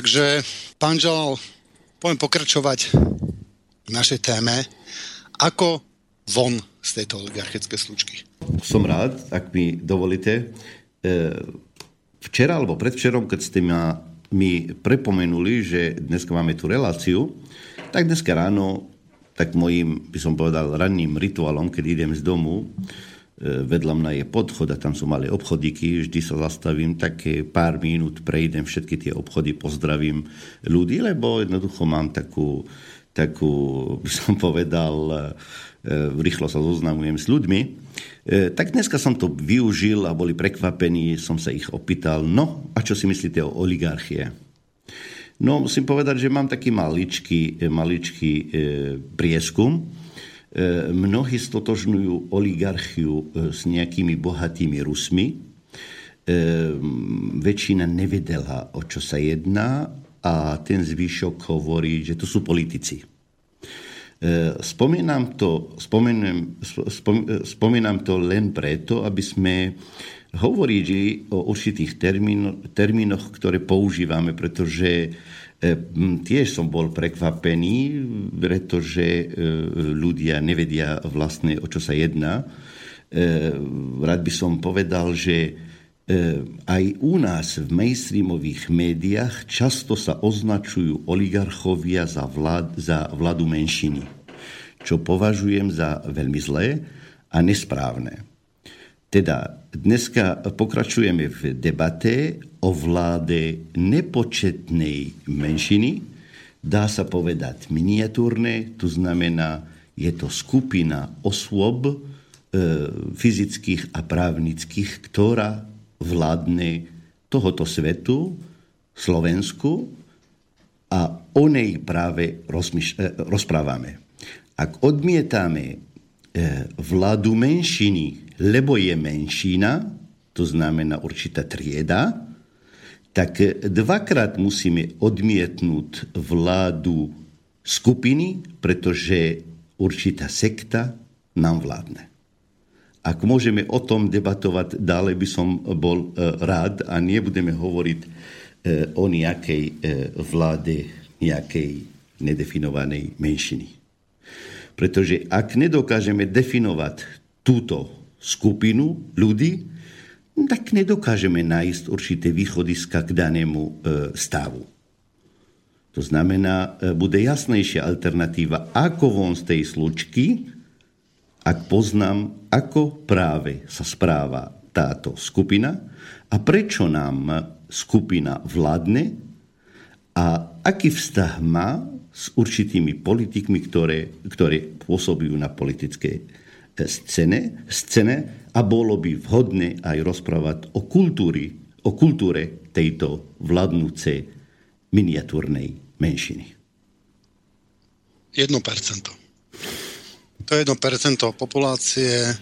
Takže, pán Žal, poviem pokračovať v našej téme. Ako von z tejto oligarchické slučky? Som rád, ak mi dovolíte. E, včera alebo predvčerom, keď ste ma, mi prepomenuli, že dneska máme tú reláciu, tak dneska ráno, tak mojim, by som povedal, ranným rituálom, keď idem z domu, vedľa mňa je podchod a tam sú malé obchodíky, vždy sa zastavím, také pár minút prejdem všetky tie obchody, pozdravím ľudí, lebo jednoducho mám takú, takú by som povedal, E, rýchlo sa zoznamujem s ľuďmi. E, tak dneska som to využil a boli prekvapení, som sa ich opýtal, no a čo si myslíte o oligarchie? No musím povedať, že mám taký maličký, e, maličký e, prieskum. E, mnohí stotožňujú oligarchiu s nejakými bohatými Rusmi. E, väčšina nevedela, o čo sa jedná a ten zvyšok hovorí, že to sú politici. E, spomínam to, spomínam, spomínam to len preto, aby sme hovorili o určitých termín, termínoch, ktoré používame, pretože e, tiež som bol prekvapený, pretože e, ľudia nevedia vlastne, o čo sa jedná. Rád by som povedal, že aj u nás v mainstreamových médiách často sa označujú oligarchovia za, vlád, za vládu menšiny, čo považujem za veľmi zlé a nesprávne. Teda dneska pokračujeme v debate o vláde nepočetnej menšiny, dá sa povedať miniatúrne, to znamená, je to skupina osôb e, fyzických a právnických, ktorá vládne tohoto svetu, Slovensku a o nej práve rozmyš- eh, rozprávame. Ak odmietame eh, vládu menšiny, lebo je menšina, to znamená určitá trieda, tak dvakrát musíme odmietnúť vládu skupiny, pretože určitá sekta nám vládne. Ak môžeme o tom debatovať ďalej, by som bol e, rád a nebudeme hovoriť e, o nejakej e, vláde nejakej nedefinovanej menšiny. Pretože ak nedokážeme definovať túto skupinu ľudí, tak nedokážeme nájsť určité východiska k danému stavu. To znamená, bude jasnejšia alternatíva, ako von z tej slučky, ak poznám, ako práve sa správa táto skupina a prečo nám skupina vládne a aký vztah má s určitými politikmi, ktoré, ktoré pôsobujú na politické scéne, scéne a bolo by vhodné aj rozprávať o, kultúry, o kultúre tejto vládnúcej miniatúrnej menšiny. 1% to 1% populácie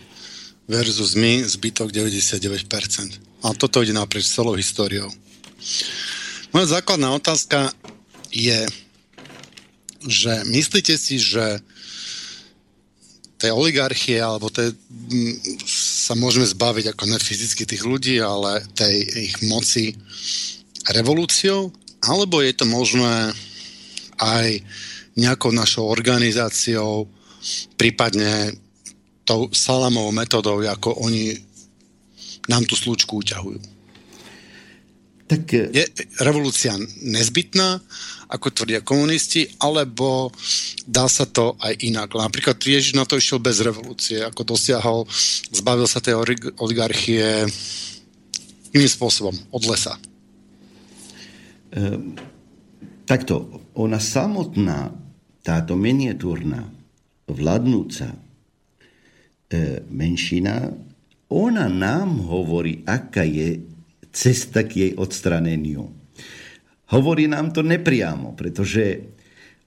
versus my, zbytok 99%. A toto ide naprieč celou históriou. Moja základná otázka je, že myslíte si, že tej oligarchie, alebo tej, sa môžeme zbaviť ako ne fyzicky tých ľudí, ale tej ich moci revolúciou, alebo je to možné aj nejakou našou organizáciou, prípadne tou salamovou metodou, ako oni nám tú slučku uťahujú. Tak... Eh, Je revolúcia nezbytná, ako tvrdia komunisti, alebo dá sa to aj inak. Napríklad Ježiš na to išiel bez revolúcie, ako dosiahol, zbavil sa tej oligarchie iným spôsobom, od lesa. Ehm, takto, ona samotná, táto miniatúrna vládnúca e, menšina, ona nám hovorí, aká je cesta k jej odstraneniu. Hovorí nám to nepriamo, pretože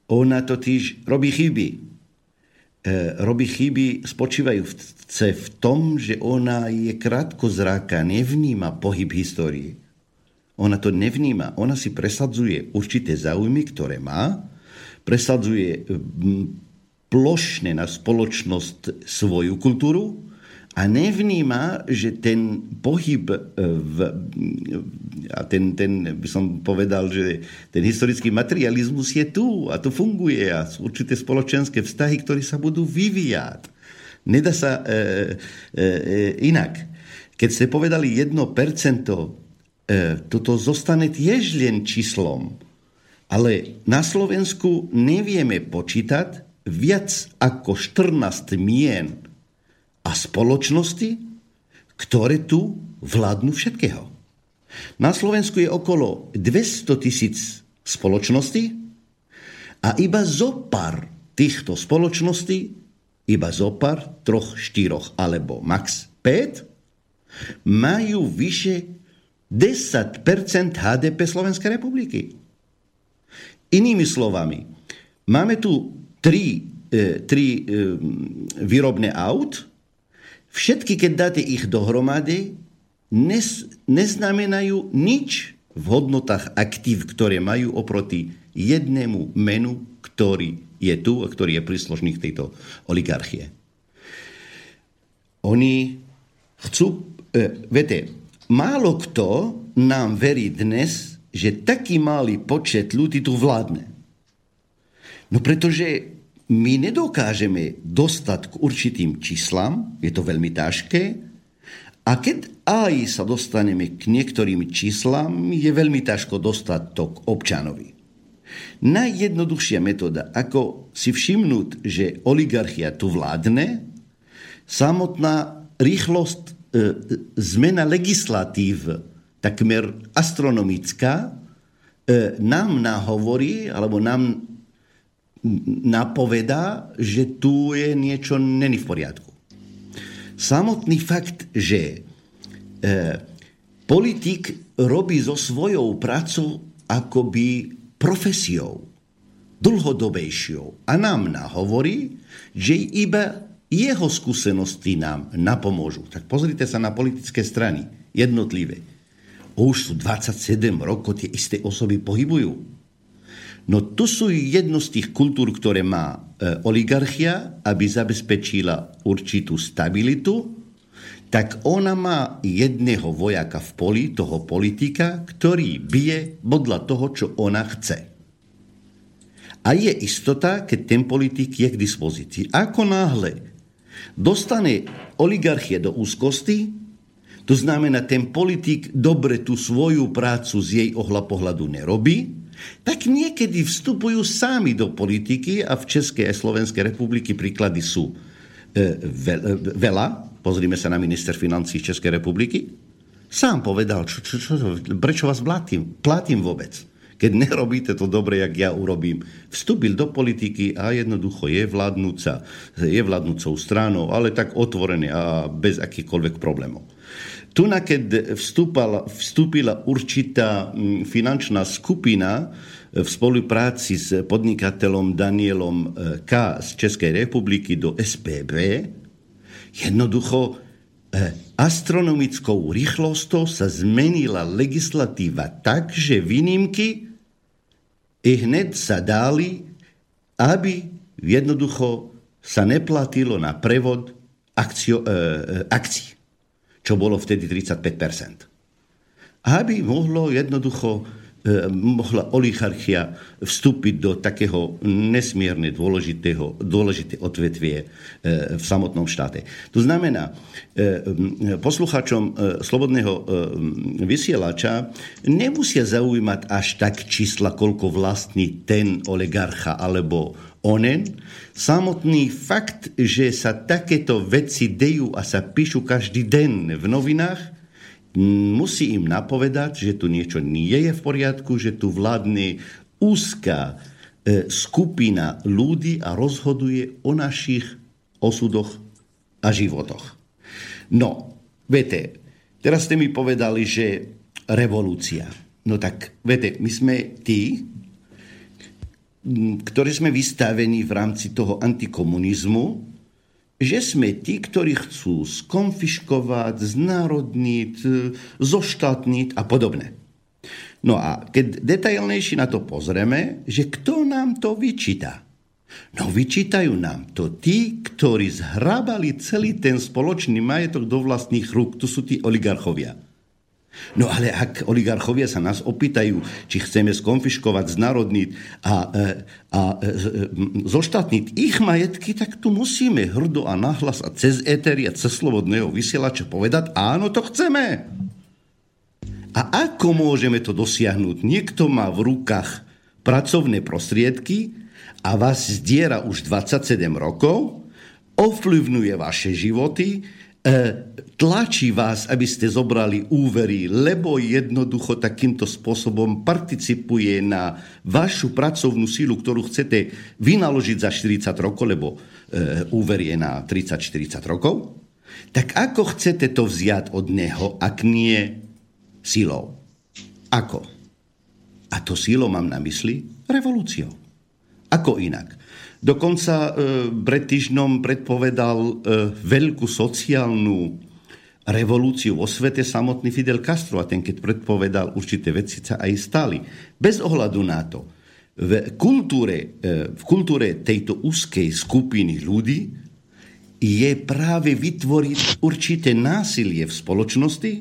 ona totiž robí chyby. E, robí chyby spočívajúce v tom, že ona je krátko zráka, nevníma pohyb histórie. Ona to nevníma. Ona si presadzuje určité záujmy, ktoré má, presadzuje plošne na spoločnosť svoju kultúru a nevníma, že ten pohyb e, v, a ten, ten, by som povedal, že ten historický materializmus je tu a to funguje a sú určité spoločenské vztahy, ktoré sa budú vyvíjať. Nedá sa e, e, e, inak. Keď ste povedali 1%, e, toto zostane tiež len číslom. Ale na Slovensku nevieme počítať viac ako 14 mien a spoločnosti, ktoré tu vládnu všetkého. Na Slovensku je okolo 200 tisíc spoločností a iba zo pár týchto spoločností, iba zo pár, troch, štyroch alebo max 5, majú vyše 10% HDP Slovenskej republiky. Inými slovami, máme tu tri, e, tri e, výrobné aut, Všetky, keď dáte ich dohromady, nes, neznamenajú nič v hodnotách aktív, ktoré majú oproti jednému menu, ktorý je tu a ktorý je príslušný k tejto oligarchie. Oni chcú... E, viete, málo kto nám verí dnes, že taký malý počet ľudí tu vládne. No pretože my nedokážeme dostať k určitým číslam, je to veľmi ťažké, a keď aj sa dostaneme k niektorým číslam, je veľmi ťažko dostať to k občanovi. Najjednoduchšia metóda, ako si všimnúť, že oligarchia tu vládne, samotná rýchlosť, e, zmena legislatív, takmer astronomická, e, nám nahovorí, alebo nám napovedá, že tu je niečo není v poriadku. Samotný fakt, že e, politik robí so svojou prácou akoby profesiou, dlhodobejšou a nám nahovorí, že iba jeho skúsenosti nám napomôžu. Tak pozrite sa na politické strany, jednotlivé. Už sú 27 rokov tie isté osoby pohybujú No tu sú jedno z tých kultúr, ktoré má e, oligarchia, aby zabezpečila určitú stabilitu, tak ona má jedného vojaka v poli, toho politika, ktorý bije podľa toho, čo ona chce. A je istota, keď ten politik je k dispozícii. Ako náhle dostane oligarchie do úzkosti, to znamená, ten politik dobre tú svoju prácu z jej ohla pohľadu nerobí, tak niekedy vstupujú sami do politiky a v Českej a Slovenskej republiky príklady sú e, veľa. Pozrime sa na minister financí Českej republiky. Sám povedal, čo, čo, čo, prečo vás platím, platím vôbec. Keď nerobíte to dobre, jak ja urobím. Vstúpil do politiky a jednoducho je vládnúca, je vládnúcou stranou, ale tak otvorené a bez akýchkoľvek problémov. Tu, keď vstúpala, vstúpila určitá mm, finančná skupina e, v spolupráci s podnikateľom Danielom e, K. z Českej republiky do SPB, jednoducho e, astronomickou rýchlosťou sa zmenila legislatíva tak, že výnimky i hned sa dali, aby jednoducho sa neplatilo na prevod akcio, e, čo bolo vtedy 35%. Aby mohlo jednoducho mohla oligarchia vstúpiť do takého nesmierne dôležitého, dôležité odvetvie e, v samotnom štáte. To znamená, e, poslucháčom Slobodného vysielača nemusia zaujímať až tak čísla, koľko vlastní ten oligarcha alebo onen, samotný fakt, že sa takéto veci dejú a sa píšu každý deň v novinách, musí im napovedať, že tu niečo nie je v poriadku, že tu vládne úzká e, skupina ľudí a rozhoduje o našich osudoch a životoch. No, viete, teraz ste mi povedali, že revolúcia. No tak, viete, my sme tí, ktorí sme vystavení v rámci toho antikomunizmu, že sme tí, ktorí chcú skonfiškovať, znárodniť, zoštátniť a podobne. No a keď detailnejšie na to pozrieme, že kto nám to vyčíta? No vyčítajú nám to tí, ktorí zhrábali celý ten spoločný majetok do vlastných rúk. Tu sú tí oligarchovia. No ale ak oligarchovia sa nás opýtajú, či chceme skonfiškovať, znarodniť a, e, a, a e, zoštátniť ich majetky, tak tu musíme hrdo a nahlas a cez étery a cez slobodného vysielača povedať, áno, to chceme. A ako môžeme to dosiahnuť? Niekto má v rukách pracovné prostriedky a vás zdiera už 27 rokov, ovplyvňuje vaše životy, e, tlačí vás, aby ste zobrali úvery, lebo jednoducho takýmto spôsobom participuje na vašu pracovnú sílu, ktorú chcete vynaložiť za 40 rokov, lebo e, úver je na 30-40 rokov, tak ako chcete to vziať od neho, ak nie silou. Ako? A to sílo mám na mysli revolúciou. Ako inak? Dokonca e, pred týždňom predpovedal e, veľkú sociálnu revolúciu vo svete samotný Fidel Castro a ten, keď predpovedal určité veci, sa aj stali. Bez ohľadu na to, v kultúre, e, v kultúre tejto úzkej skupiny ľudí je práve vytvoriť určité násilie v spoločnosti,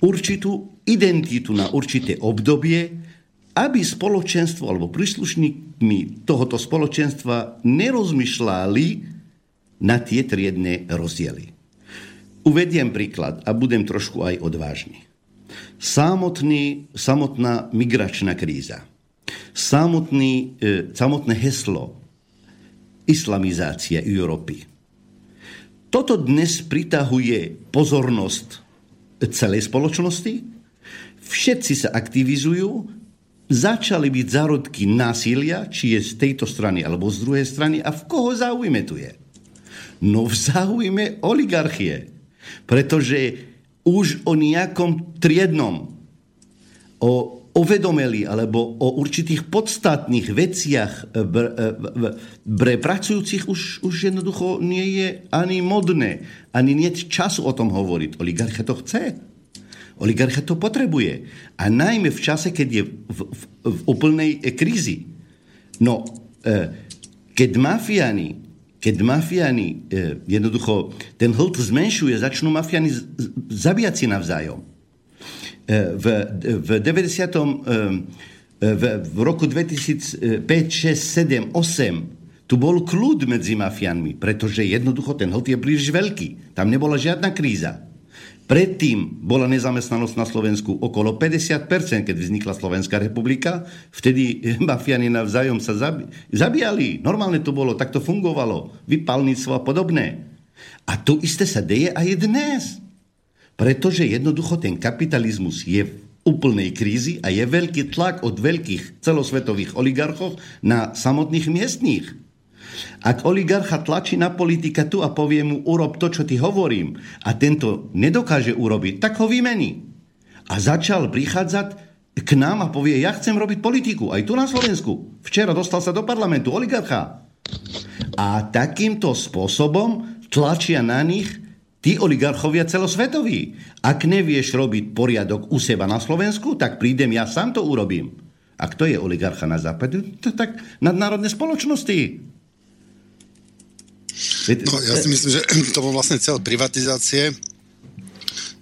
určitú identitu na určité obdobie, aby spoločenstvo alebo príslušníkmi tohoto spoločenstva nerozmýšľali na tie triedne rozdiely. Uvediem príklad a budem trošku aj odvážny. Samotný, samotná migračná kríza, samotný, e, samotné heslo islamizácia Európy. Toto dnes pritahuje pozornosť celej spoločnosti. Všetci sa aktivizujú, začali byť zárodky násilia, či je z tejto strany alebo z druhej strany a v koho záujme tu je? No v záujme oligarchie. Pretože už o nejakom triednom, o uvedomeli alebo o určitých podstatných veciach pre pracujúcich už, už jednoducho nie je ani modné, ani nie času o tom hovoriť. Oligarcha to chce. Oligarcha to potrebuje. A najmä v čase, keď je v, v, v úplnej krízi. No, e, keď mafiáni keď mafiáni e, jednoducho ten hlt zmenšuje, začnú mafiáni zabíjať si navzájom v, v 90. V, v roku 2005, 6, 7, 8 tu bol kľud medzi mafiánmi, pretože jednoducho ten hlad je príliš veľký. Tam nebola žiadna kríza. Predtým bola nezamestnanosť na Slovensku okolo 50%, keď vznikla Slovenská republika. Vtedy mafiáni navzájom sa zabíjali. Normálne to bolo, tak to fungovalo. Vypalníctvo a podobné. A to isté sa deje aj dnes. Pretože jednoducho ten kapitalizmus je v úplnej krízi a je veľký tlak od veľkých celosvetových oligarchov na samotných miestných. Ak oligarcha tlačí na politika tu a povie mu urob to, čo ti hovorím a tento nedokáže urobiť, tak ho vymení. A začal prichádzať k nám a povie, ja chcem robiť politiku, aj tu na Slovensku. Včera dostal sa do parlamentu oligarcha. A takýmto spôsobom tlačia na nich Tí oligarchovia celosvetoví. Ak nevieš robiť poriadok u seba na Slovensku, tak prídem, ja sám to urobím. A kto je oligarcha na západe? To tak nadnárodné spoločnosti. No, ja si myslím, že to bol vlastne cel privatizácie.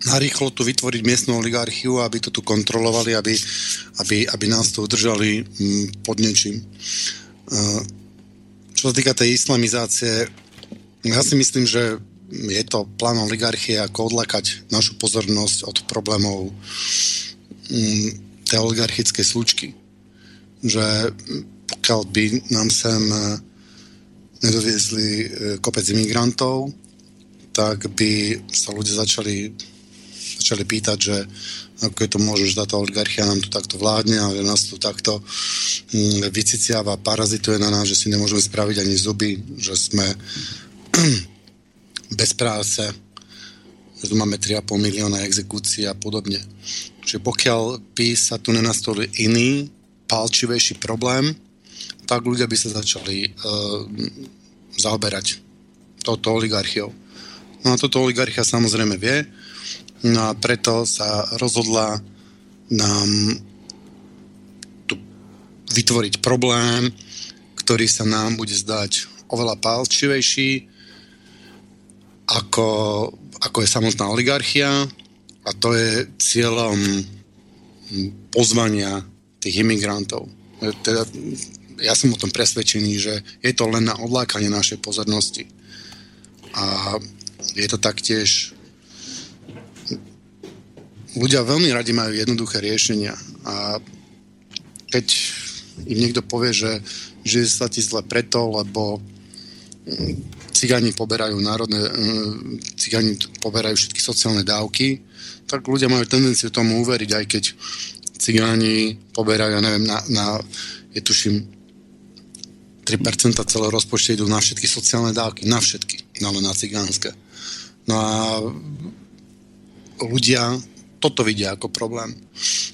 Narýchlo tu vytvoriť miestnú oligarchiu, aby to tu kontrolovali, aby, aby, aby nás tu udržali mm, pod niečím. Čo sa týka tej islamizácie, ja si myslím, že je to plán oligarchie, ako odlakať našu pozornosť od problémov mm, tej oligarchickej slučky. Že pokiaľ by nám sem nedoviezli e, kopec imigrantov, tak by sa ľudia začali, začali pýtať, že ako je to môže, že táto oligarchia nám tu takto vládne a že nás tu takto mm, vyciciava, parazituje na nás, že si nemôžeme spraviť ani zuby, že sme bez práce, že tu máme 3,5 milióna exekúcií a podobne. Čiže pokiaľ by sa tu nenastolil iný, palčivejší problém, tak ľudia by sa začali uh, zaoberať touto oligarchiou. No a toto oligarchia samozrejme vie, no a preto sa rozhodla nám tu vytvoriť problém, ktorý sa nám bude zdať oveľa palčivejší, ako, ako je samotná oligarchia a to je cieľom pozvania tých imigrantov. Teda, ja som o tom presvedčený, že je to len na odlákanie našej pozornosti. A je to taktiež ľudia veľmi radi majú jednoduché riešenia a keď im niekto povie, že že sa ti zle preto, lebo mm, cigáni poberajú národné, mm, cigáni poberajú všetky sociálne dávky, tak ľudia majú tendenciu tomu uveriť, aj keď cigáni poberajú, ja neviem, na, na je tuším 3% celého rozpočtu idú na všetky sociálne dávky, na všetky, no len na cigánske. No a ľudia toto vidia ako problém.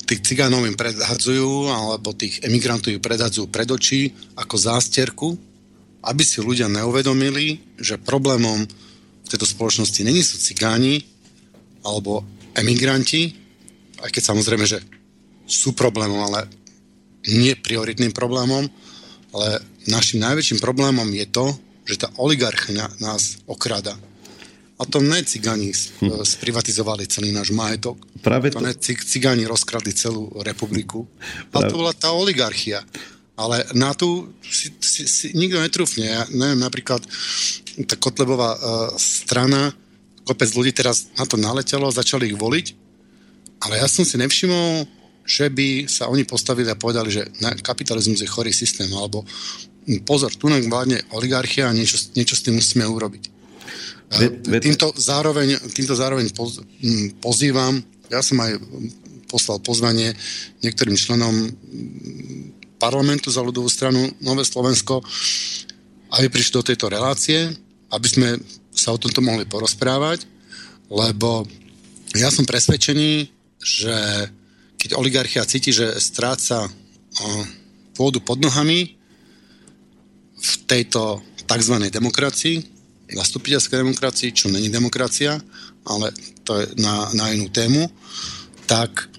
Tých cigánov im predhadzujú, alebo tých emigrantov im predhadzujú pred očí ako zásterku, aby si ľudia neuvedomili, že problémom v tejto spoločnosti není sú cigáni alebo emigranti, aj keď samozrejme, že sú problémom, ale nie prioritným problémom, ale našim najväčším problémom je to, že tá oligarchia nás okrada a to ne cigáni hm. sprivatizovali celý náš majetok. Práve to... to ne cigáni rozkradli celú republiku. Práve... A to bola tá oligarchia. Ale na tú si, si, si nikto netrúfne. Ja neviem, napríklad tá Kotlebová uh, strana, kopec ľudí teraz na to naletelo, začali ich voliť, ale ja som si nevšimol, že by sa oni postavili a povedali, že kapitalizmus je chorý systém, alebo pozor, tu nám vládne oligarchia a niečo, niečo s tým musíme urobiť. Týmto zároveň, týmto zároveň poz, pozývam, ja som aj poslal pozvanie niektorým členom parlamentu za ľudovú stranu Nové Slovensko, aby prišli do tejto relácie, aby sme sa o tomto mohli porozprávať, lebo ja som presvedčený, že keď oligarchia cíti, že stráca pôdu pod nohami v tejto tzv. demokracii, zastupiteľskej demokracii, čo není demokracia, ale to je na, na inú tému, tak,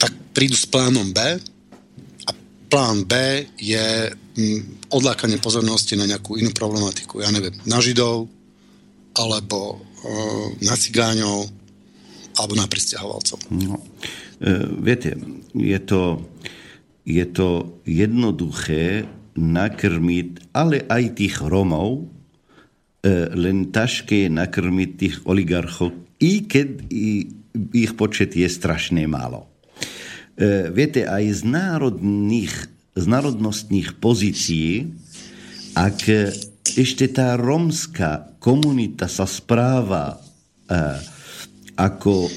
tak prídu s plánom B a plán B je mm, odlákanie pozornosti na nejakú inú problematiku. Ja neviem, na Židov, alebo na Cigáňov, alebo na pristahovalcov. No, e, viete, je to, je to jednoduché nakrmiť ale aj tých Romov, E, len ťažké nakrmiť tých oligarchov, i keď ich počet je strašne málo. E, viete, aj z národných, z národnostných pozícií, ak ešte tá romská komunita sa správa e, ako,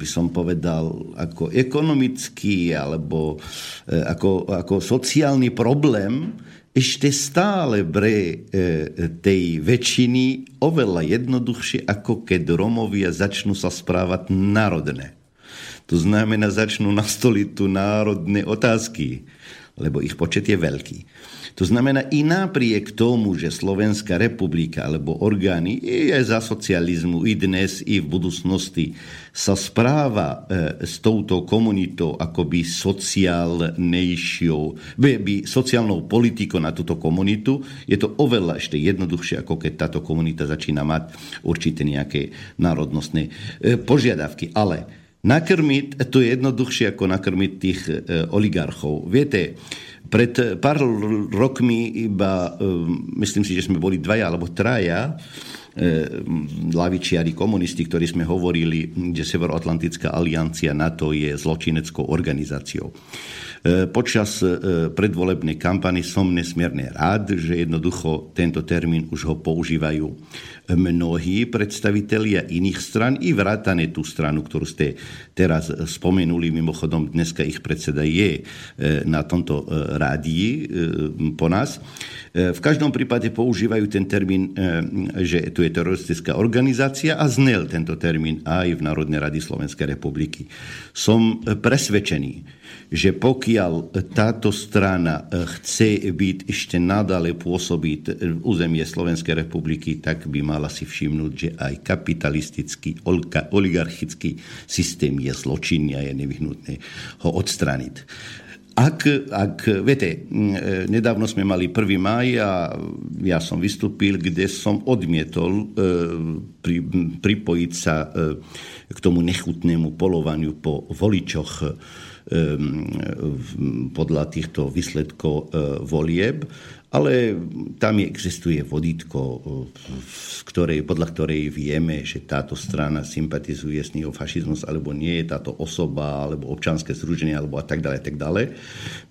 by som povedal, ako ekonomický alebo ako, ako sociálny problém, ešte stále pre e, tej väčšiny oveľa jednoduchšie, ako keď Romovia začnú sa správať národne. To znamená, začnú nastoliť tu národné otázky, lebo ich počet je veľký. To znamená, i napriek tomu, že Slovenská republika alebo orgány je za socializmu i dnes, i v budúcnosti sa správa e, s touto komunitou akoby sociálnejšou, by, sociálnou politikou na túto komunitu, je to oveľa ešte jednoduchšie, ako keď táto komunita začína mať určité nejaké národnostné e, požiadavky. Ale nakrmiť, to je jednoduchšie ako nakrmiť tých e, oligarchov. Viete, pred pár rokmi iba, e, myslím si, že sme boli dvaja alebo traja, e, lavičiari komunisti, ktorí sme hovorili, že Severoatlantická aliancia NATO je zločineckou organizáciou. E, počas predvolebnej kampany som nesmierne rád, že jednoducho tento termín už ho používajú mnohí predstavitelia iných stran i vrátane tú stranu, ktorú ste teraz spomenuli. Mimochodom, dneska ich predseda je e, na tomto e, rádii e, po nás. V každom prípade používajú ten termín, že tu je teroristická organizácia a znel tento termín aj v Národnej rady Slovenskej republiky. Som presvedčený, že pokiaľ táto strana chce byť ešte nadále pôsobiť v územie Slovenskej republiky, tak by mala si všimnúť, že aj kapitalistický, oligarchický systém je zločinný a je nevyhnutné ho odstraniť. ak, ak, viete, nedávno sme mali 1. maj a ja som vystúpil, kde som odmietol pri, pripojiť sa k tomu nechutnému polovaniu po voličoch podľa týchto výsledkov volieb ale tam existuje vodítko, ktorej, podľa ktorej vieme, že táto strana sympatizuje s neofašizmus, alebo nie táto osoba, alebo občanské združenie, alebo a tak ďalej, tak ďalej.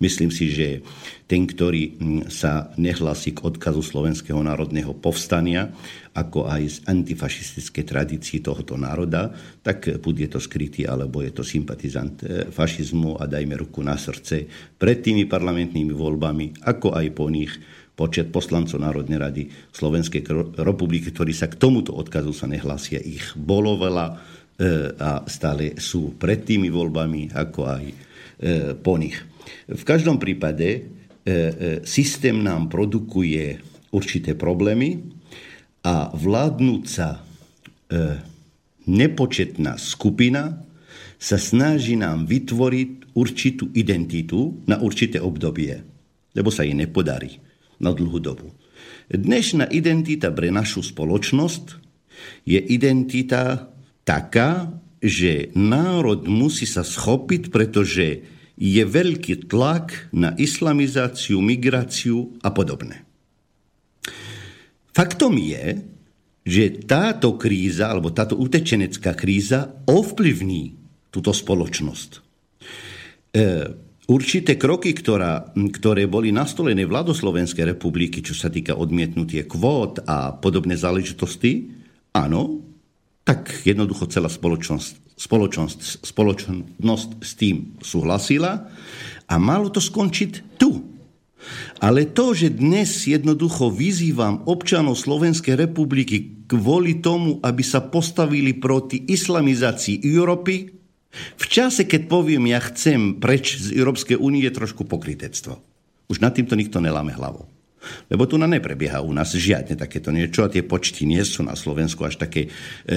Myslím si, že ten, ktorý sa nehlasí k odkazu Slovenského národného povstania, ako aj z antifašistickej tradícii tohoto národa, tak bude to skrytý, alebo je to sympatizant e, fašizmu a dajme ruku na srdce pred tými parlamentnými voľbami, ako aj po nich počet poslancov Národnej rady Slovenskej republiky, ktorí sa k tomuto odkazu sa nehlásia. Ich bolo veľa e, a stále sú pred tými voľbami, ako aj e, po nich. V každom prípade systém nám produkuje určité problémy a vládnúca nepočetná skupina sa snaží nám vytvoriť určitú identitu na určité obdobie, lebo sa jej nepodarí na dlhú dobu. Dnešná identita pre našu spoločnosť je identita taká, že národ musí sa schopiť, pretože je veľký tlak na islamizáciu, migráciu a podobne. Faktom je, že táto kríza, alebo táto utečenecká kríza ovplyvní túto spoločnosť. E, určité kroky, ktorá, ktoré boli nastolené vládo Slovenskej republiky, čo sa týka odmietnutie kvót a podobné záležitosti, áno, tak jednoducho celá spoločnosť, spoločnosť, spoločnosť s tým súhlasila a malo to skončiť tu. Ale to, že dnes jednoducho vyzývam občanov Slovenskej republiky kvôli tomu, aby sa postavili proti islamizácii Európy, v čase, keď poviem, ja chcem preč z Európskej únie, je trošku pokrytectvo. Už nad týmto nikto neláme hlavu. Lebo tu na neprebieha u nás žiadne takéto niečo a tie počty nie sú na Slovensku až také e,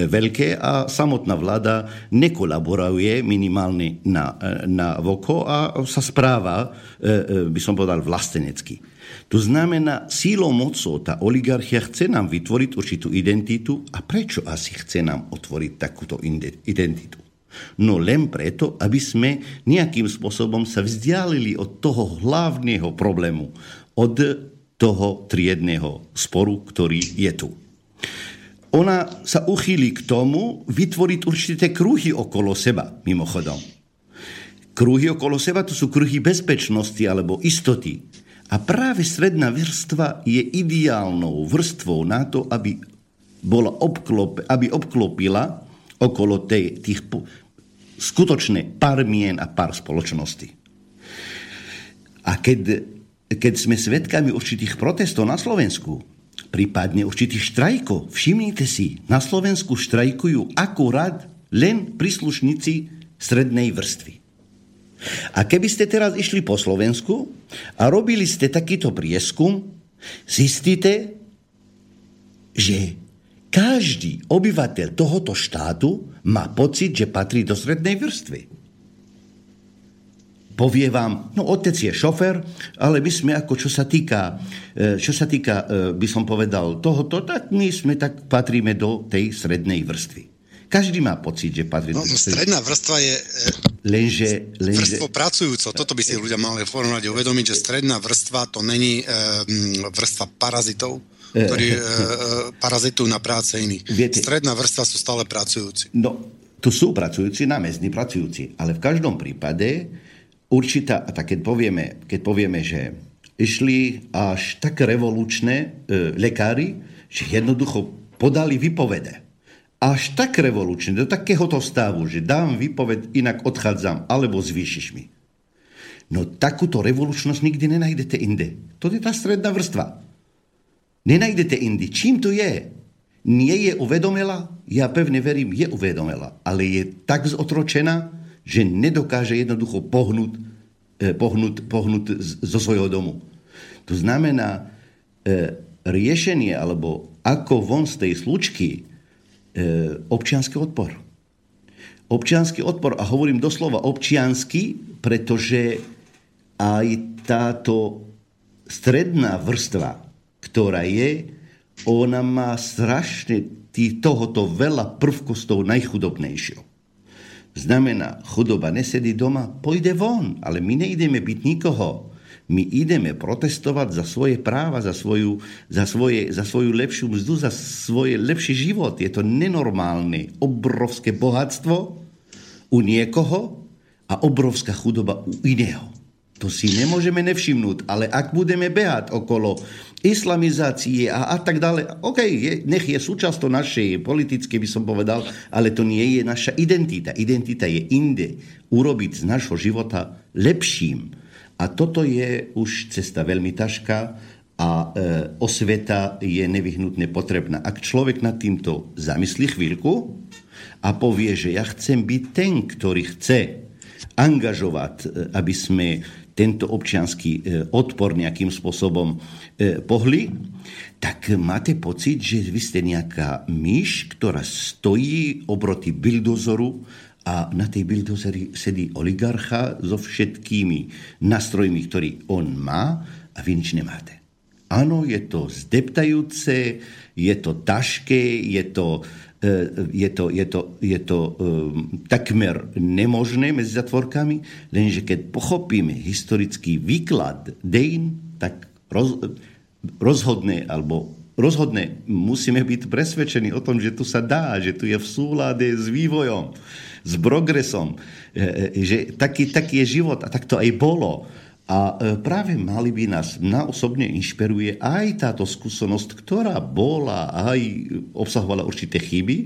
veľké a samotná vláda nekolaboruje minimálne na, e, na voko a sa správa, e, by som povedal, vlastenecky. To znamená, sílou mocou tá oligarchia chce nám vytvoriť určitú identitu a prečo asi chce nám otvoriť takúto identitu? No len preto, aby sme nejakým spôsobom sa vzdialili od toho hlavného problému, od toho triedného sporu, ktorý je tu. Ona sa uchýli k tomu vytvoriť určité kruhy okolo seba, mimochodom. Kruhy okolo seba to sú kruhy bezpečnosti alebo istoty. A práve stredná vrstva je ideálnou vrstvou na to, aby, bola obklop, aby obklopila okolo tej, tých skutočné pár mien a pár spoločností. A keď, keď sme svedkami určitých protestov na Slovensku, prípadne určitých štrajkov, všimnite si, na Slovensku štrajkujú akurát len príslušníci strednej vrstvy. A keby ste teraz išli po Slovensku a robili ste takýto prieskum, zistíte, že každý obyvateľ tohoto štátu má pocit, že patrí do strednej vrstvy. Povie vám, no otec je šofer, ale my sme ako, čo sa týka, e, čo sa týka, e, by som povedal, tohoto, tak my sme tak patríme do tej strednej vrstvy. Každý má pocit, že patrí no, do stredná vrstva je e, lenže, lenže... vrstvo pracujúco. Toto by si ľudia mali v uvedomiť, že stredná vrstva to není vrstva parazitov, ktorí parazitujú na práce iných. Viete, Stredná vrstva sú stále pracujúci. No, tu sú pracujúci, námestní pracujúci, ale v každom prípade určitá, tak keď povieme, keď povieme, že išli až tak revolučné e, lekári, že jednoducho podali vypovede. Až tak revolučné, do takéhoto stavu, že dám vypoved, inak odchádzam, alebo zvýšiš mi. No takúto revolučnosť nikdy nenajdete inde. To je tá stredná vrstva. Nenajdete indy. Čím to je? Nie je uvedomila? Ja pevne verím, je uvedomila. Ale je tak zotročená, že nedokáže jednoducho pohnúť, eh, pohnúť, pohnúť zo svojho domu. To znamená, eh, riešenie, alebo ako von z tej slučky, eh, občianský odpor. Občianský odpor, a hovorím doslova občiansky, pretože aj táto stredná vrstva, ktorá je, ona má strašne tohoto veľa prvkov z toho najchudobnejšieho. Znamená, chudoba nesedí doma, pôjde von, ale my nejdeme byť nikoho. My ideme protestovať za svoje práva, za svoju, za, svoje, za svoju lepšiu mzdu, za svoj lepší život. Je to nenormálne, obrovské bohatstvo u niekoho a obrovská chudoba u iného. To si nemôžeme nevšimnúť, ale ak budeme behať okolo islamizácie a, a tak ďalej, OK, je, nech je súčasťou našej politické, by som povedal, ale to nie je naša identita. Identita je inde. Urobiť z našho života lepším. A toto je už cesta veľmi ťažká a e, osveta je nevyhnutne potrebná. Ak človek nad týmto zamyslí chvíľku a povie, že ja chcem byť ten, ktorý chce angažovať, e, aby sme tento občianský e, odpor nejakým spôsobom e, pohli, tak máte pocit, že vy ste nejaká myš, ktorá stojí oproti bildozoru a na tej bildozeri sedí oligarcha so všetkými nástrojmi, ktorý on má a vy nič nemáte. Áno, je to zdeptajúce, je to tašké, je to je to, je to, je to um, takmer nemožné medzi zatvorkami, lenže keď pochopíme historický výklad dejín, tak roz, rozhodne alebo rozhodne musíme byť presvedčení o tom, že tu sa dá, že tu je v súlade s vývojom, s progresom, že taký, taký je život a tak to aj bolo. A e, práve mali by nás, na osobne inšpiruje aj táto skúsenosť, ktorá bola aj obsahovala určité chyby. E,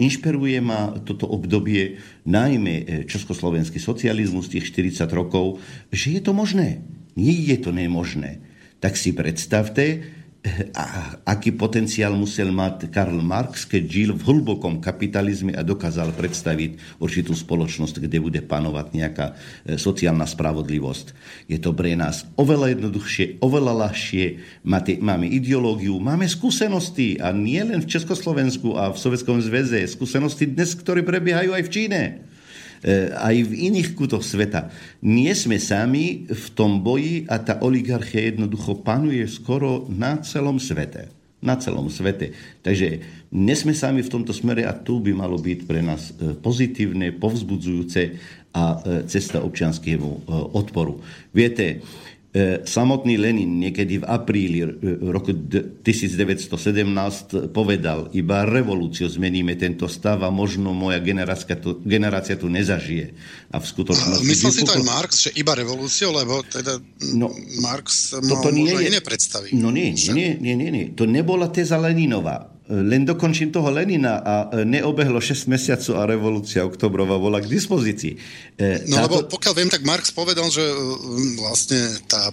inšpiruje ma toto obdobie, najmä e, československý socializmus, tých 40 rokov, že je to možné. Nie je to nemožné. Tak si predstavte, aký potenciál musel mať Karl Marx, keď žil v hlbokom kapitalizme a dokázal predstaviť určitú spoločnosť, kde bude panovať nejaká e, sociálna spravodlivosť. Je to pre nás oveľa jednoduchšie, oveľa ľahšie. Máme ideológiu, máme skúsenosti a nie len v Československu a v Sovjetskom zväze, skúsenosti dnes, ktoré prebiehajú aj v Číne. E, aj v iných kútoch sveta. Nie sme sami v tom boji a tá oligarchia jednoducho panuje skoro na celom svete. Na celom svete. Takže nesme sami v tomto smere a tu by malo byť pre nás e, pozitívne, povzbudzujúce a e, cesta občianskému odporu. Viete, samotný Lenin niekedy v apríli e, roku 1917 povedal, iba revolúciu zmeníme tento stav a možno moja generácia tu, generácia tu nezažije. A v skutočnosti... Myslel si to aj Marx, že iba revolúciu, lebo teda no, Marx mal možno je, iné predstavy. No nie, nie, nie, nie, nie. To nebola teza Leninová len dokončím toho Lenina a e, neobehlo 6 mesiacov a revolúcia oktobrová bola k dispozícii. E, no Táto... lebo pokiaľ viem, tak Marx povedal, že e, vlastne tá,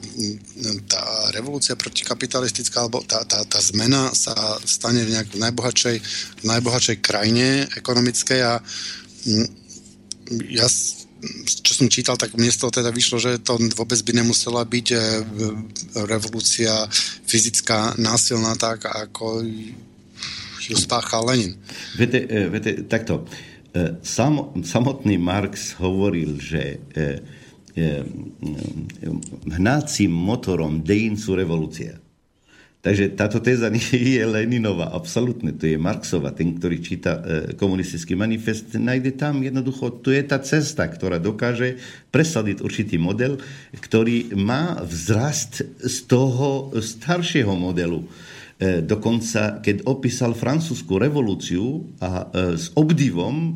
tá revolúcia protikapitalistická alebo tá, tá, tá zmena sa stane v nejak najbohatšej, najbohatšej krajine ekonomickej a ja čo som čítal, tak mne z toho teda vyšlo, že to vôbec by nemusela byť revolúcia fyzická, násilná, tak ako ju spáchal Lenin. Viete, e, viete takto, e, sam, samotný Marx hovoril, že e, hnácim motorom dejín sú revolúcia. Takže táto téza nie je Leninová, absolútne, to je Marxova. Ten, ktorý číta komunistický manifest, nájde tam jednoducho, to je tá cesta, ktorá dokáže presadiť určitý model, ktorý má vzrast z toho staršieho modelu dokonca, keď opísal francúzsku revolúciu a e, s obdivom e,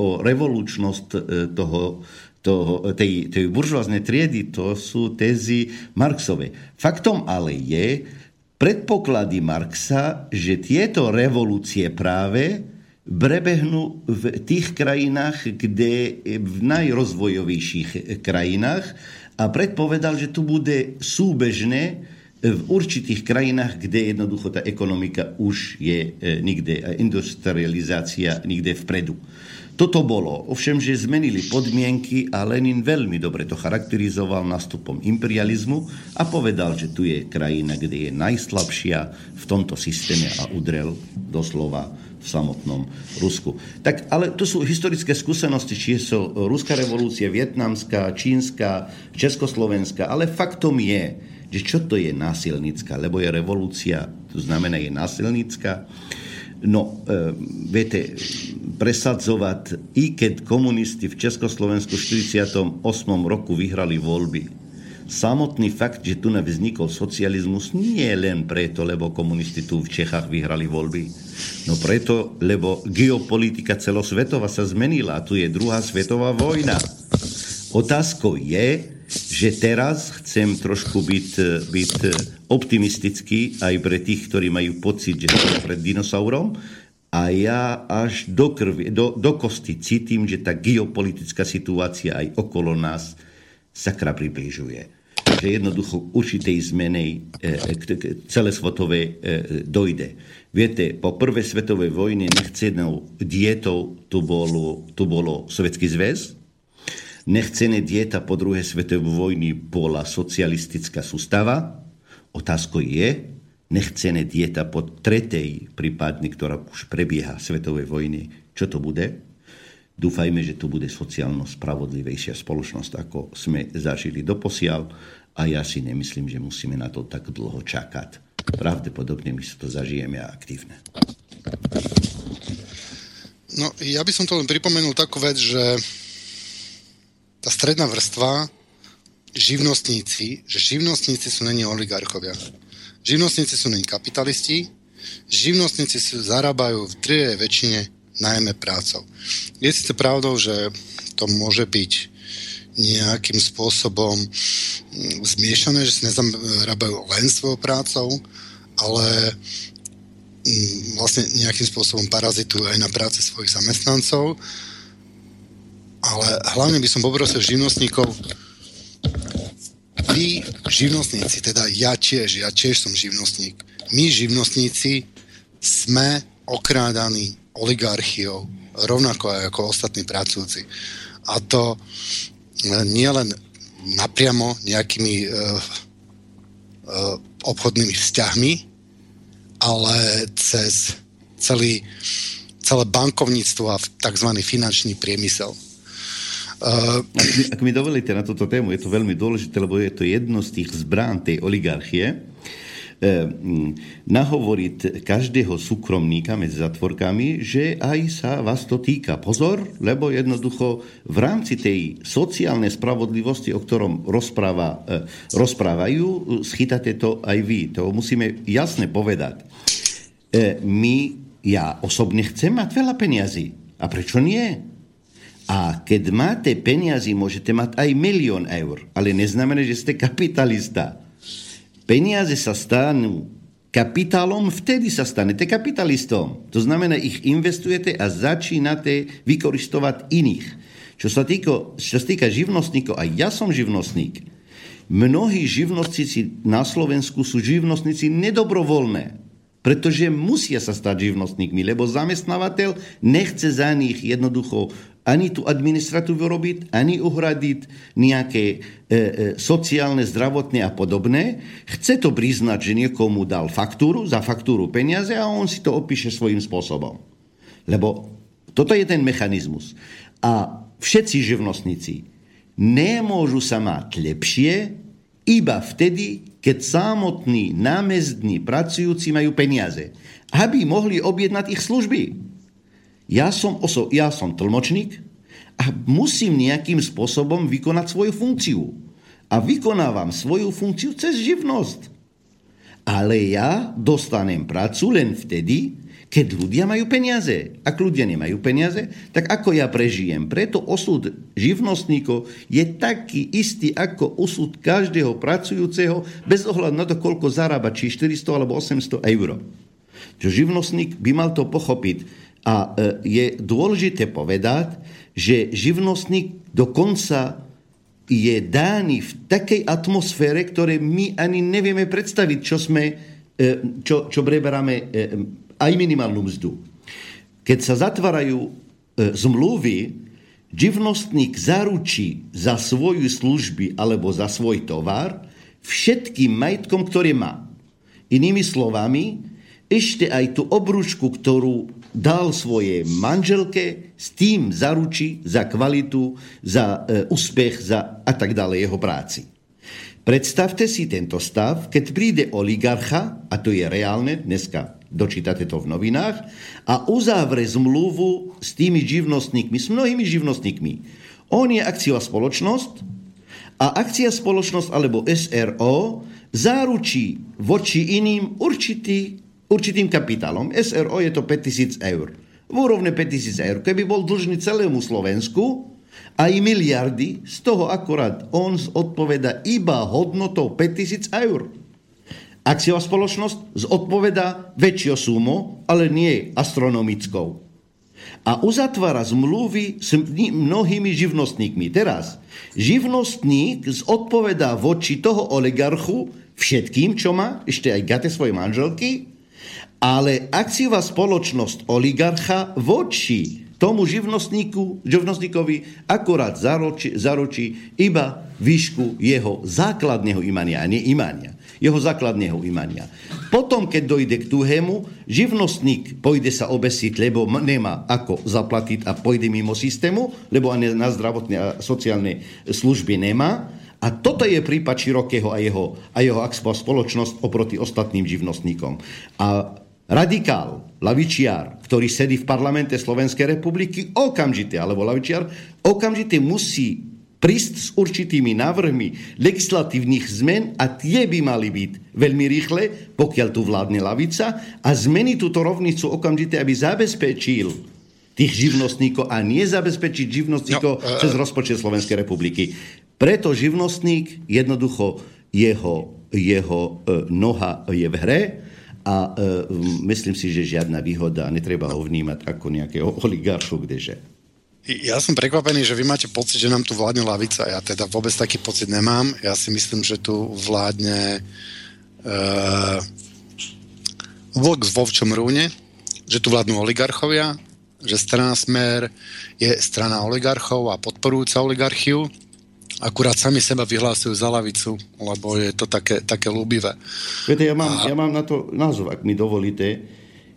o revolučnosť toho, toho, tej, tej buržoáznej triedy, to sú tézy Marxové. Faktom ale je, predpoklady Marxa, že tieto revolúcie práve prebehnú v tých krajinách, kde v najrozvojovejších krajinách a predpovedal, že tu bude súbežné v určitých krajinách, kde jednoducho tá ekonomika už je e, nikde, industrializácia nikde vpredu. Toto bolo, ovšem, že zmenili podmienky a Lenin veľmi dobre to charakterizoval nastupom imperializmu a povedal, že tu je krajina, kde je najslabšia v tomto systéme a udrel doslova v samotnom Rusku. Tak, ale to sú historické skúsenosti, či sú ruská revolúcia, vietnamská, čínska, československá, ale faktom je, že čo to je násilnícka, lebo je revolúcia, to znamená je násilnícka. No, e, viete, presadzovať, i keď komunisti v Československu v 48. roku vyhrali voľby, samotný fakt, že tu vznikol socializmus, nie len preto, lebo komunisti tu v Čechách vyhrali voľby. No preto, lebo geopolitika celosvetová sa zmenila. Tu je druhá svetová vojna. Otázkou je, že teraz chcem trošku byť, byť optimistický aj pre tých, ktorí majú pocit, že sú pred dinosaurom. A ja až do krvi, do, do kosti cítim, že tá geopolitická situácia aj okolo nás sakra približuje že jednoducho určitej zmene celé svetové dojde. Viete, po prvej svetovej vojne nechcenou dietou tu bolo, tu bolo Sovietský zväz, nechcené dieta po druhej svetovej vojny bola socialistická sústava. Otázkou je, nechcené dieta po tretej, prípadne, ktorá už prebieha svetovej vojny, čo to bude? Dúfajme, že tu bude sociálno spravodlivejšia spoločnosť, ako sme zažili doposiaľ a ja si nemyslím, že musíme na to tak dlho čakať. Pravdepodobne my si to zažijeme aktívne. No, ja by som to len pripomenul takú vec, že tá stredná vrstva, živnostníci, že živnostníci sú není oligarchovia. Živnostníci sú není kapitalisti, živnostníci sú, zarábajú v drvej väčšine najmä prácou. Je síce pravdou, že to môže byť nejakým spôsobom mm, zmiešané, že si nezarábajú len svojou prácou, ale mm, vlastne nejakým spôsobom parazitujú aj na práce svojich zamestnancov. Ale hlavne by som poprosil živnostníkov, vy živnostníci, teda ja tiež, ja tiež som živnostník, my živnostníci sme okrádaní oligarchiou, rovnako ako ostatní pracujúci. A to nie len napriamo nejakými uh, uh, obchodnými vzťahmi, ale cez celý, celé bankovníctvo a tzv. finančný priemysel. Uh, ak, ak mi dovolíte na túto tému, je to veľmi dôležité, lebo je to jedno z tých zbrán tej oligarchie, E, nahovoriť každého súkromníka medzi zatvorkami, že aj sa vás to týka. Pozor, lebo jednoducho v rámci tej sociálnej spravodlivosti, o ktorom rozpráva, e, rozprávajú, schytate to aj vy. To musíme jasne povedať. E, my, ja osobne chcem mať veľa peniazy. A prečo nie? A keď máte peniazy, môžete mať aj milión eur, ale neznamená, že ste kapitalista. Peniaze sa stanú kapitálom, vtedy sa stanete kapitalistom. To znamená, ich investujete a začínate vykoristovať iných. Čo sa, týko, čo sa týka živnostníkov, a ja som živnostník, mnohí živnostníci na Slovensku sú živnostníci nedobrovoľné, pretože musia sa stať živnostníkmi, lebo zamestnávateľ nechce za nich jednoducho ani tú administratívu robiť, ani uhradiť nejaké e, e, sociálne, zdravotné a podobné. Chce to priznať, že niekomu dal faktúru, za faktúru peniaze a on si to opíše svojím spôsobom. Lebo toto je ten mechanizmus. A všetci živnostníci nemôžu sa mať lepšie iba vtedy, keď samotní námezdní pracujúci majú peniaze, aby mohli objednať ich služby. Ja som, oso, ja som tlmočník a musím nejakým spôsobom vykonať svoju funkciu. A vykonávam svoju funkciu cez živnosť. Ale ja dostanem prácu len vtedy, keď ľudia majú peniaze. Ak ľudia nemajú peniaze, tak ako ja prežijem? Preto osud živnostníkov je taký istý ako osud každého pracujúceho, bez ohľadu na to, koľko zarába, či 400 alebo 800 eur. Čo živnostník by mal to pochopiť a e, je dôležité povedať, že živnostník dokonca je dány v takej atmosfére, ktoré my ani nevieme predstaviť, čo, sme, e, čo, čo preberáme e, aj minimálnu mzdu. Keď sa zatvárajú zmluvy, živnostník zaručí za svoju služby alebo za svoj tovar všetkým majetkom, ktoré má. Inými slovami, ešte aj tú obručku, ktorú dal svoje manželke, s tým zaručí za kvalitu, za e, úspech za a tak ďalej jeho práci. Predstavte si tento stav, keď príde oligarcha, a to je reálne, dneska dočítate to v novinách, a uzavre zmluvu s tými živnostníkmi, s mnohými živnostníkmi. On je akciová spoločnosť a akcia spoločnosť alebo SRO záručí voči iným určitý, určitým kapitálom. SRO je to 5000 eur. V úrovne 5000 eur. Keby bol dlžný celému Slovensku, aj miliardy, z toho akorát on odpoveda iba hodnotou 5000 eur. Akciová spoločnosť zodpoveda väčšiu sumu, ale nie astronomickou. A uzatvára zmluvy s mnohými živnostníkmi. Teraz, živnostník zodpovedá voči toho oligarchu všetkým, čo má, ešte aj gate svoje manželky, ale akciová spoločnosť oligarcha voči tomu živnostníku, živnostníkovi akorát zaručí, zaručí iba výšku jeho základného imania, a nie imania jeho základného imania. Potom, keď dojde k tuhému, živnostník pôjde sa obesiť, lebo nemá ako zaplatiť a pôjde mimo systému, lebo ani na zdravotné a sociálne služby nemá. A toto je prípad Širokého a jeho, a jeho spoločnosť oproti ostatným živnostníkom. A radikál, lavičiar, ktorý sedí v parlamente Slovenskej republiky, okamžite, alebo lavičiar, okamžite musí prísť s určitými návrhmi legislatívnych zmen a tie by mali byť veľmi rýchle, pokiaľ tu vládne lavica a zmeni túto rovnicu okamžite, aby zabezpečil tých živnostníkov a nie zabezpečiť živnostníkov no, uh, cez rozpočet Slovenskej republiky. Preto živnostník jednoducho jeho, jeho uh, noha je v hre a uh, myslím si, že žiadna výhoda, netreba ho vnímať ako nejakého oligarchu, kdeže. Ja som prekvapený, že vy máte pocit, že nám tu vládne lavica. Ja teda vôbec taký pocit nemám. Ja si myslím, že tu vládne uh, vlk v vovčom rúne, že tu vládnu oligarchovia, že strana Smer je strana oligarchov a podporujúca oligarchiu. Akurát sami seba vyhlásujú za lavicu, lebo je to také, také ľúbivé. Viete, ja mám, a... ja mám na to názov, ak mi dovolíte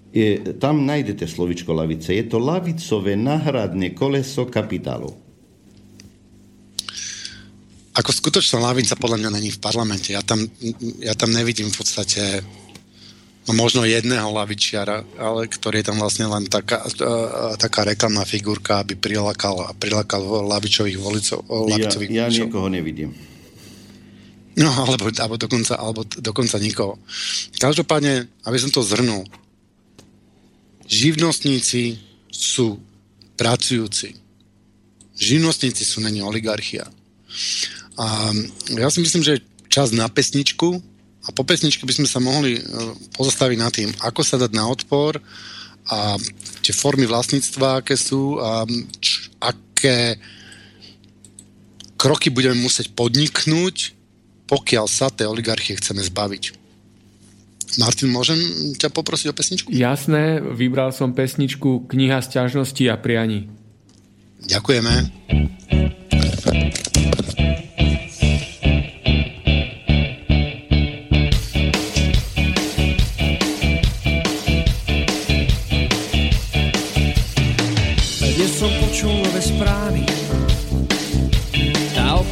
je, tam nájdete slovičko lavice. Je to lavicové náhradné koleso kapitálu. Ako skutočná lavica podľa mňa není v parlamente. Ja tam, ja tam nevidím v podstate možno jedného lavičiara, ale ktorý je tam vlastne len taká, uh, taká reklamná figurka, aby prilákal, prilákal lavičových volicov. Lavicových ja, ja niekoho nevidím. No, alebo, alebo, dokonca, alebo dokonca nikoho. Každopádne, aby som to zhrnul, živnostníci sú pracujúci. Živnostníci sú není oligarchia. A ja si myslím, že čas na pesničku a po pesničke by sme sa mohli e, pozastaviť nad tým, ako sa dať na odpor a tie formy vlastníctva, aké sú a č, aké kroky budeme musieť podniknúť, pokiaľ sa tej oligarchie chceme zbaviť. Martin, môžem ťa poprosiť o pesničku? Jasné, vybral som pesničku Kniha sťažnosti a prianí. Ďakujeme.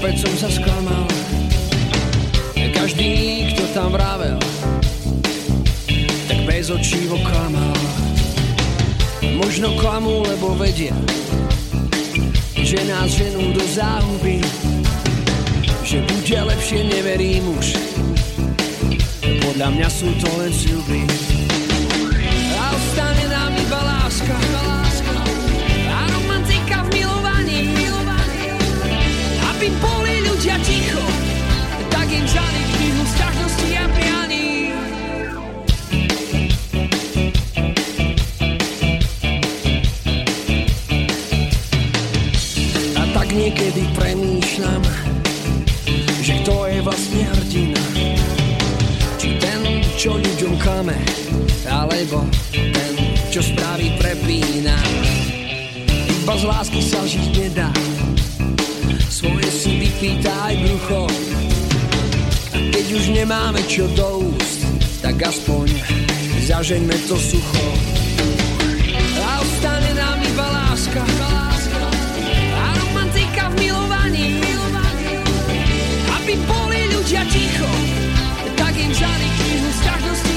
Opäť som sa sklamal. Každý, kto tam vravel, bez očí klamal. Možno klamú, lebo vedia, že nás ženú do záhuby, že bude lepšie, neverím už. Podľa mňa sú to len sľuby. A ostane nám iba láska, Aby boli ľudia ticho, tak im žali knihu sťažnosti a prianí. niekedy premýšľam, že kto je vlastne hrdina. Či ten, čo ľuďom klame, alebo ten, čo správy prepína. Iba z lásky sa žiť nedá, si vypýta aj brucho. A keď už nemáme čo do úst, tak aspoň zažeňme to sucho. A láska, láska a romantika v milovaní. Aby boli ľudia ticho, tak im vzali knihu sťažnosti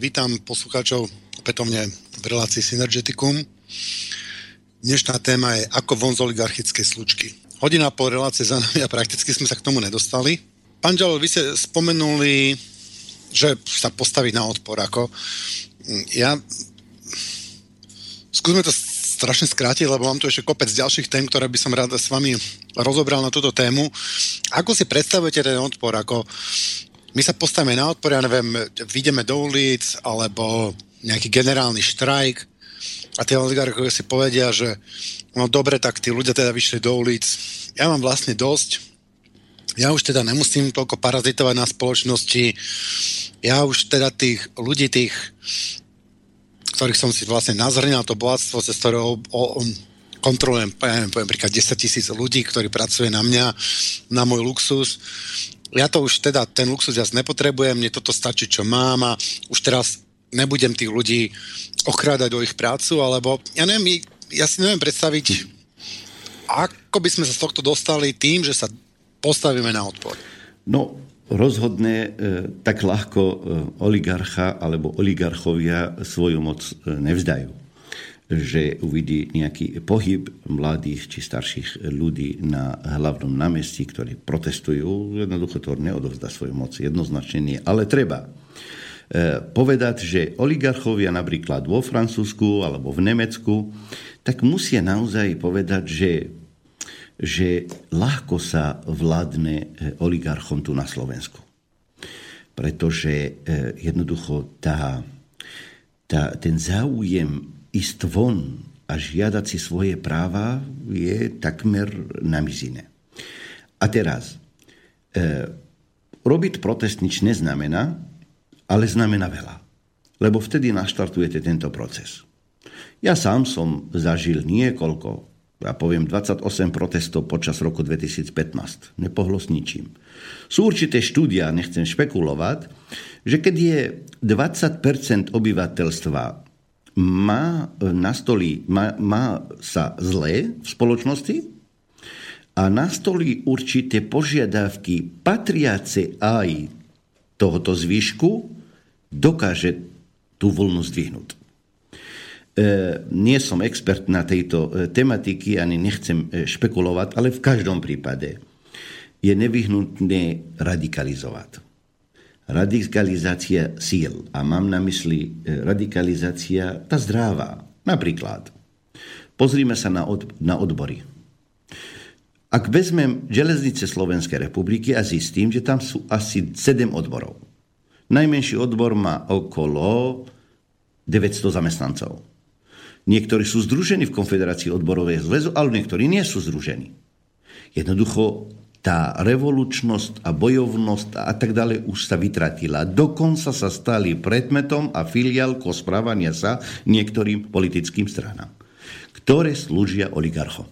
vítam poslucháčov opätovne v relácii Synergeticum. Dnešná téma je ako von z oligarchickej slučky. Hodina po relácie za nami a prakticky sme sa k tomu nedostali. Pán Žalo, vy ste spomenuli, že sa postaviť na odpor. Ako ja skúsme to strašne skrátiť, lebo mám tu ešte kopec ďalších tém, ktoré by som rád s vami rozobral na túto tému. Ako si predstavujete ten odpor? Ako my sa postavíme na odpor, ja neviem, vyjdeme do ulic, alebo nejaký generálny štrajk a tie oligarchovia si povedia, že no dobre, tak tí ľudia teda vyšli do ulic. Ja mám vlastne dosť. Ja už teda nemusím toľko parazitovať na spoločnosti. Ja už teda tých ľudí, tých, ktorých som si vlastne nazhrňal to bohatstvo, cez ktoré o, o, kontrolujem, ja neviem, poviem príklad 10 tisíc ľudí, ktorí pracuje na mňa, na môj luxus ja to už teda, ten luxus ja nepotrebujem, mne toto stačí, čo mám a už teraz nebudem tých ľudí okrádať o ich prácu, alebo ja neviem, ja si neviem predstaviť, ako by sme sa z tohto dostali tým, že sa postavíme na odpor. No, rozhodne e, tak ľahko e, oligarcha alebo oligarchovia svoju moc e, nevzdajú že uvidí nejaký pohyb mladých či starších ľudí na hlavnom námestí, ktorí protestujú, jednoducho to neodovzdá svoju moc. Jednoznačne nie. Ale treba povedať, že oligarchovia napríklad vo Francúzsku alebo v Nemecku, tak musia naozaj povedať, že, že ľahko sa vládne oligarchom tu na Slovensku. Pretože jednoducho tá, tá, ten záujem ísť von a žiadať si svoje práva je takmer na mizine. A teraz, e, robiť protest nič neznamená, ale znamená veľa. Lebo vtedy naštartujete tento proces. Ja sám som zažil niekoľko, ja poviem 28 protestov počas roku 2015. Nepohlo s ničím. Sú určité štúdia, nechcem špekulovať, že keď je 20% obyvateľstva má, nastolí, má, má sa zlé v spoločnosti a nastolí určité požiadavky patriace aj tohoto zvyšku, dokáže tú vlnu zdvihnúť. E, nie som expert na tejto tematiky, ani nechcem špekulovať, ale v každom prípade je nevyhnutné radikalizovať radikalizácia síl. A mám na mysli radikalizácia tá zdravá. Napríklad, pozrime sa na, od, na odbory. Ak vezmem železnice Slovenskej republiky a zistím, že tam sú asi 7 odborov. Najmenší odbor má okolo 900 zamestnancov. Niektorí sú združení v Konfederácii odborovej zväzu, ale niektorí nie sú združení. Jednoducho tá revolučnosť a bojovnosť a tak ďalej už sa vytratila. Dokonca sa stali predmetom a filiálkou správania sa niektorým politickým stranám, ktoré slúžia oligarchom.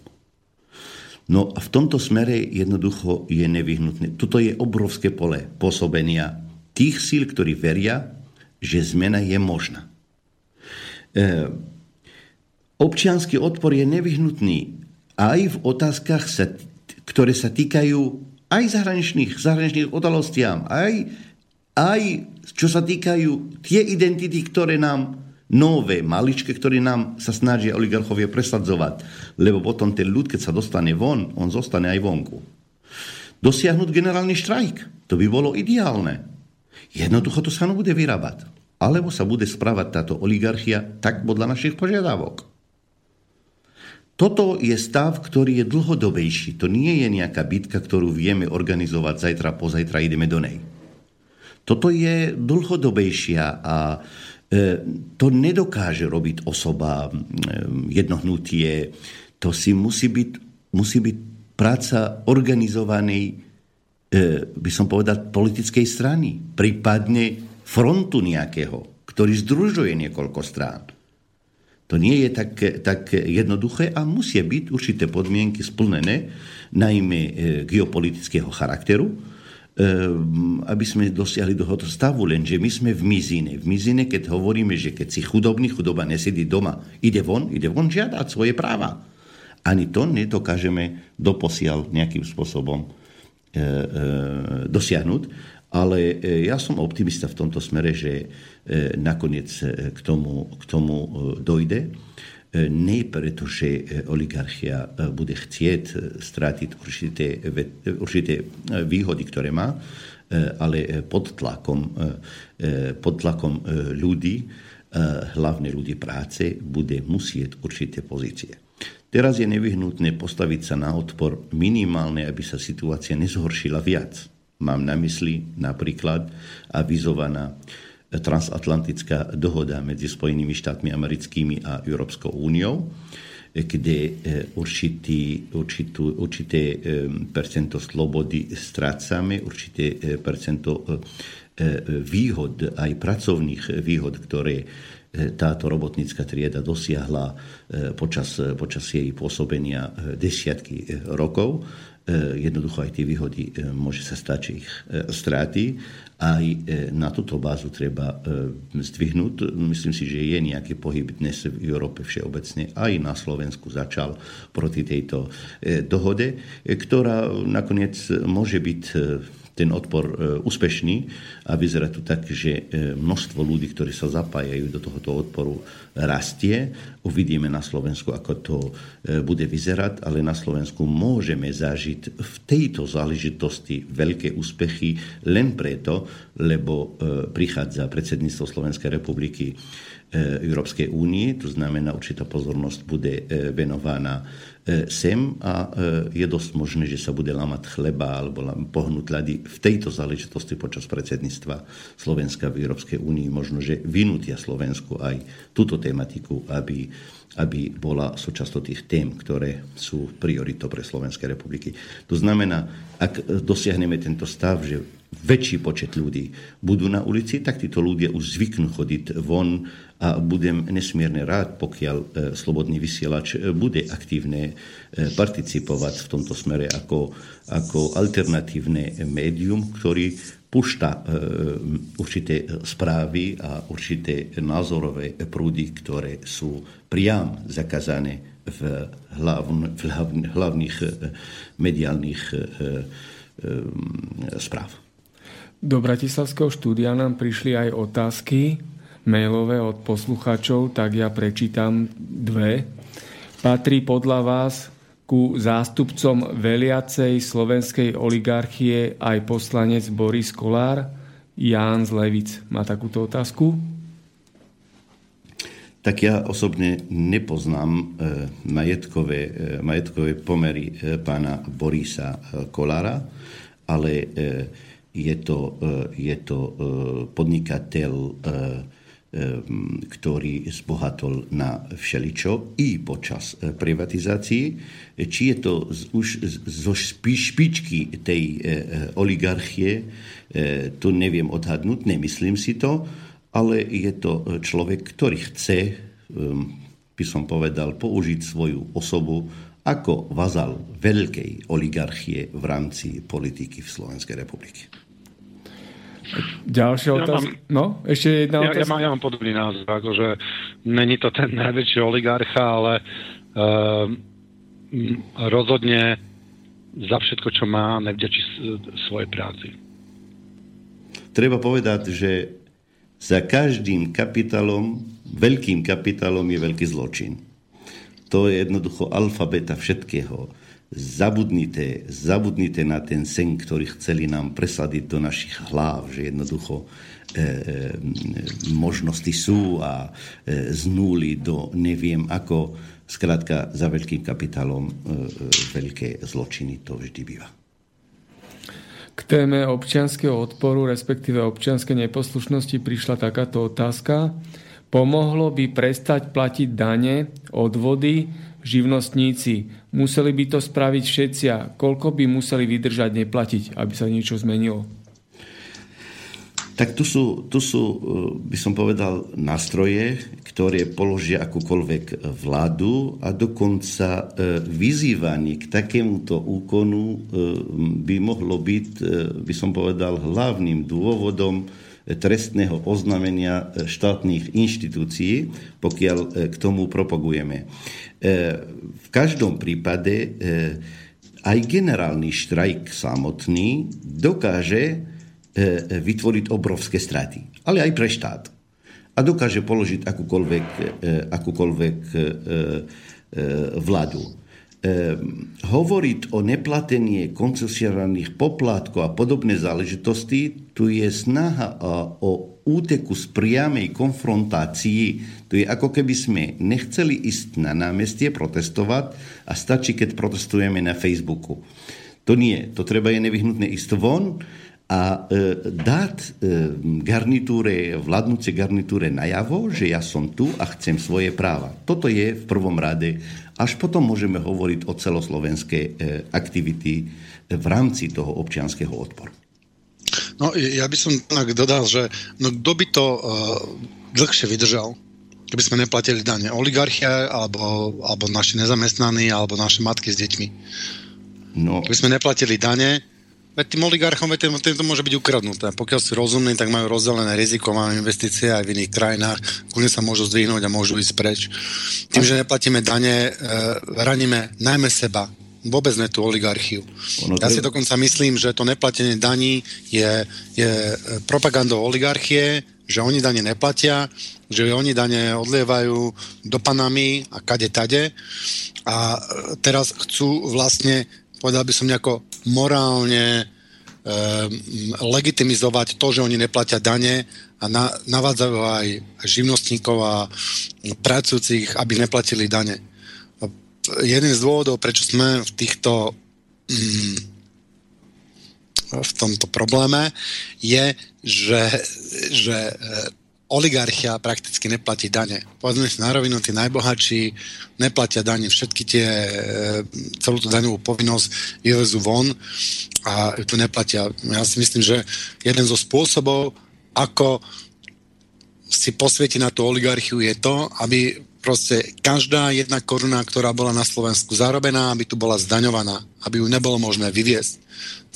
No a v tomto smere jednoducho je nevyhnutné. Tuto je obrovské pole pôsobenia tých síl, ktorí veria, že zmena je možná. E, občianský odpor je nevyhnutný aj v otázkach, sa, ktoré sa týkajú aj zahraničných, zahraničných udalostiam, aj, aj čo sa týkajú tie identity, ktoré nám nové, maličké, ktoré nám sa snažia oligarchovia presadzovať. Lebo potom ten ľud, keď sa dostane von, on zostane aj vonku. Dosiahnuť generálny štrajk, to by bolo ideálne. Jednoducho to sa nebude vyrábať. Alebo sa bude správať táto oligarchia tak podľa našich požiadavok. Toto je stav, ktorý je dlhodobejší. To nie je nejaká bitka, ktorú vieme organizovať zajtra, pozajtra ideme do nej. Toto je dlhodobejšia a E, to nedokáže robiť osoba e, jednohnutie. To si musí byť, musí byť práca organizovanej, e, by som povedal, politickej strany. Prípadne frontu nejakého, ktorý združuje niekoľko strán. To nie je tak, tak jednoduché a musia byť určité podmienky splnené, najmä geopolitického charakteru, Ehm, aby sme dosiahli do tohoto stavu, lenže my sme v mizine. V mizine, keď hovoríme, že keď si chudobný, chudoba nesedí doma, ide von, ide von žiadať svoje práva. Ani to nedokážeme doposiaľ nejakým spôsobom e, e, dosiahnuť, ale e, ja som optimista v tomto smere, že nakoniec k tomu, k tomu dojde. E, nie preto, že e, oligarchia e, bude chcieť strátiť určité, určité výhody, ktoré má, ale pod tlakom, pod tlakom ľudí, hlavne ľudí práce, bude musieť určité pozície. Teraz je nevyhnutné postaviť sa na odpor minimálne, aby sa situácia nezhoršila viac. Mám na mysli napríklad avizovaná transatlantická dohoda medzi Spojenými štátmi americkými a Európskou úniou, kde e, určitý, určitú, určité percento slobody strácame, určité e, percento výhod, aj pracovných výhod, ktoré táto robotnícka trieda dosiahla počas, počas jej pôsobenia desiatky rokov. Jednoducho aj tie výhody môže sa stať, že ich stráti aj e, na túto bázu treba e, zdvihnúť. Myslím si, že je nejaký pohyb dnes v Európe všeobecne. Aj na Slovensku začal proti tejto e, dohode, ktorá nakoniec môže byť ten odpor e, úspešný a vyzerá to tak, že e, množstvo ľudí, ktorí sa zapájajú do tohoto odporu, rastie. Uvidíme na Slovensku, ako to e, bude vyzerať, ale na Slovensku môžeme zažiť v tejto záležitosti veľké úspechy len preto, lebo prichádza predsedníctvo Slovenskej republiky Európskej únie, to znamená, určitá pozornosť bude venovaná sem a e, je dosť možné, že sa bude lamať chleba alebo pohnúť ľady v tejto záležitosti počas predsedníctva Slovenska v Európskej únii. Možno, že vynútia Slovensku aj túto tematiku, aby, aby bola súčasťou tých tém, ktoré sú prioritou pre Slovenské republiky. To znamená, ak dosiahneme tento stav, že väčší počet ľudí budú na ulici, tak títo ľudia už zvyknú chodiť von a budem nesmierne rád, pokiaľ e, Slobodný vysielač e, bude aktívne e, participovať v tomto smere ako, ako alternatívne médium, ktorý pušta určité správy a určité názorové prúdy, ktoré sú priam zakázané v, hlavn, v hlavných mediálnych správ. Do Bratislavského štúdia nám prišli aj otázky mailové od poslucháčov, tak ja prečítam dve. Patrí podľa vás ku zástupcom veliacej slovenskej oligarchie aj poslanec Boris Kolár? Ján z Levic má takúto otázku. Tak ja osobne nepoznám e, majetkové, e, majetkové pomery e, pána Borisa Kolára, ale je to, je to podnikateľ ktorý zbohatol na všeličo i počas privatizácií. Či je to už zo špičky tej oligarchie, to neviem odhadnúť, nemyslím si to, ale je to človek, ktorý chce, by som povedal, použiť svoju osobu ako vazal veľkej oligarchie v rámci politiky v Slovenskej republiky. Ďalšia otázka. Ja mám, no, ešte jedna ja, otázka. Ja, mám, ja mám podobný názor, akože není to ten najväčší oligarcha, ale uh, rozhodne za všetko, čo má, nevďačí svojej práci. Treba povedať, že za každým kapitálom, veľkým kapitálom je veľký zločin. To je jednoducho alfabeta všetkého zabudnite, zabudnite na ten sen, ktorý chceli nám presadiť do našich hlav, že jednoducho e, e, možnosti sú a e, z nuly do neviem ako. Skrátka, za veľkým kapitálom e, e, veľké zločiny to vždy býva. K téme občianského odporu, respektíve občianskej neposlušnosti prišla takáto otázka. Pomohlo by prestať platiť dane, odvody, živnostníci. Museli by to spraviť všetci a koľko by museli vydržať neplatiť, aby sa niečo zmenilo? Tak tu sú, tu sú, e, by som povedal, nástroje, ktoré položia akúkoľvek vládu a dokonca e, vyzývanie k takémuto úkonu e, by mohlo byť, by som povedal, hlavným dôvodom trestného oznámenia štátnych inštitúcií, pokiaľ k tomu propagujeme. V každom prípade e, aj generálny štrajk samotný dokáže e, vytvoriť obrovské straty, ale aj pre štát. A dokáže položiť akúkoľvek, e, akúkoľvek vládu. Hovoriť o neplatenie koncesionárnych poplatkov a podobné záležitosti, tu je snaha o úteku z priamej konfrontácii. To je ako keby sme nechceli ísť na námestie protestovať a stačí, keď protestujeme na Facebooku. To nie. To treba je nevyhnutné ísť von a e, dať e, garnitúre, vládnúce garnitúre najavo, že ja som tu a chcem svoje práva. Toto je v prvom rade. Až potom môžeme hovoriť o celoslovenskej e, aktivity v rámci toho občianského odporu. No, ja by som tak dodal, že no, kto by to uh, dlhšie vydržal, keby sme neplatili dane. Oligarchia, alebo, alebo naši nezamestnaní, alebo naše matky s deťmi. No. Keby sme neplatili dane, veď tým oligarchom veď tým to môže byť ukradnuté. Pokiaľ sú rozumní, tak majú rozdelené riziko, majú investície aj v iných krajinách, kľudne sa môžu zdvihnúť a môžu ísť preč. Tým, že neplatíme dane, e, raníme najmä seba, vôbec ne tú oligarchiu. Ono ja si dokonca myslím, že to neplatenie daní je, je e, propagandou oligarchie, že oni dane neplatia, že oni dane odlievajú do Panamy a kade tade a e, teraz chcú vlastne, povedal by som nejako morálne e, legitimizovať to, že oni neplatia dane a na, navádzajú aj živnostníkov a pracujúcich, aby neplatili dane jeden z dôvodov, prečo sme v týchto mm, v tomto probléme je, že, že e, oligarchia prakticky neplatí dane. Povedzme si na rovinu, tí najbohatší neplatia dane, všetky tie, e, celú tú daňovú povinnosť vyvezú von a tu neplatia. Ja si myslím, že jeden zo spôsobov, ako si posvieti na tú oligarchiu je to, aby proste každá jedna koruna, ktorá bola na Slovensku zarobená, aby tu bola zdaňovaná, aby ju nebolo možné vyviesť.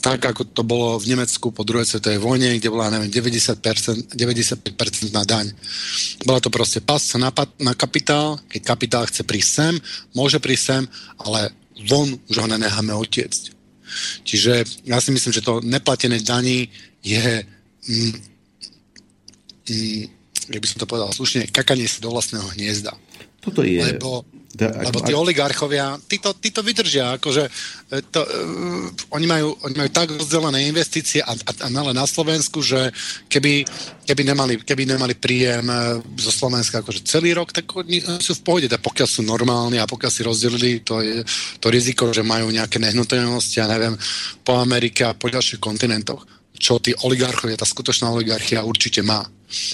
Tak, ako to bolo v Nemecku po druhej svetovej vojne, kde bola, neviem, 90%, 95% na daň. Bola to proste pasca na, na kapitál, keď kapitál chce prísť sem, môže prísť sem, ale von už ho nenecháme otiecť. Čiže ja si myslím, že to neplatené daní je mm, mm, jak by som to povedal slušne, kakanie si do vlastného hniezda. Toto je... Lebo, da, lebo tí oligarchovia, tí to, tí to vydržia, akože e, to, uh, oni, majú, oni majú tak rozdelené investície a, a, a ale na Slovensku, že keby, keby, nemali, keby nemali príjem e, zo Slovenska akože celý rok, tak oni sú v pohode, tak pokiaľ sú normálni a pokiaľ si rozdelili to, je, to riziko, že majú nejaké nehnuteľnosti, ja neviem, po Amerike a po ďalších kontinentoch čo tí oligarchovia, tá skutočná oligarchia určite má.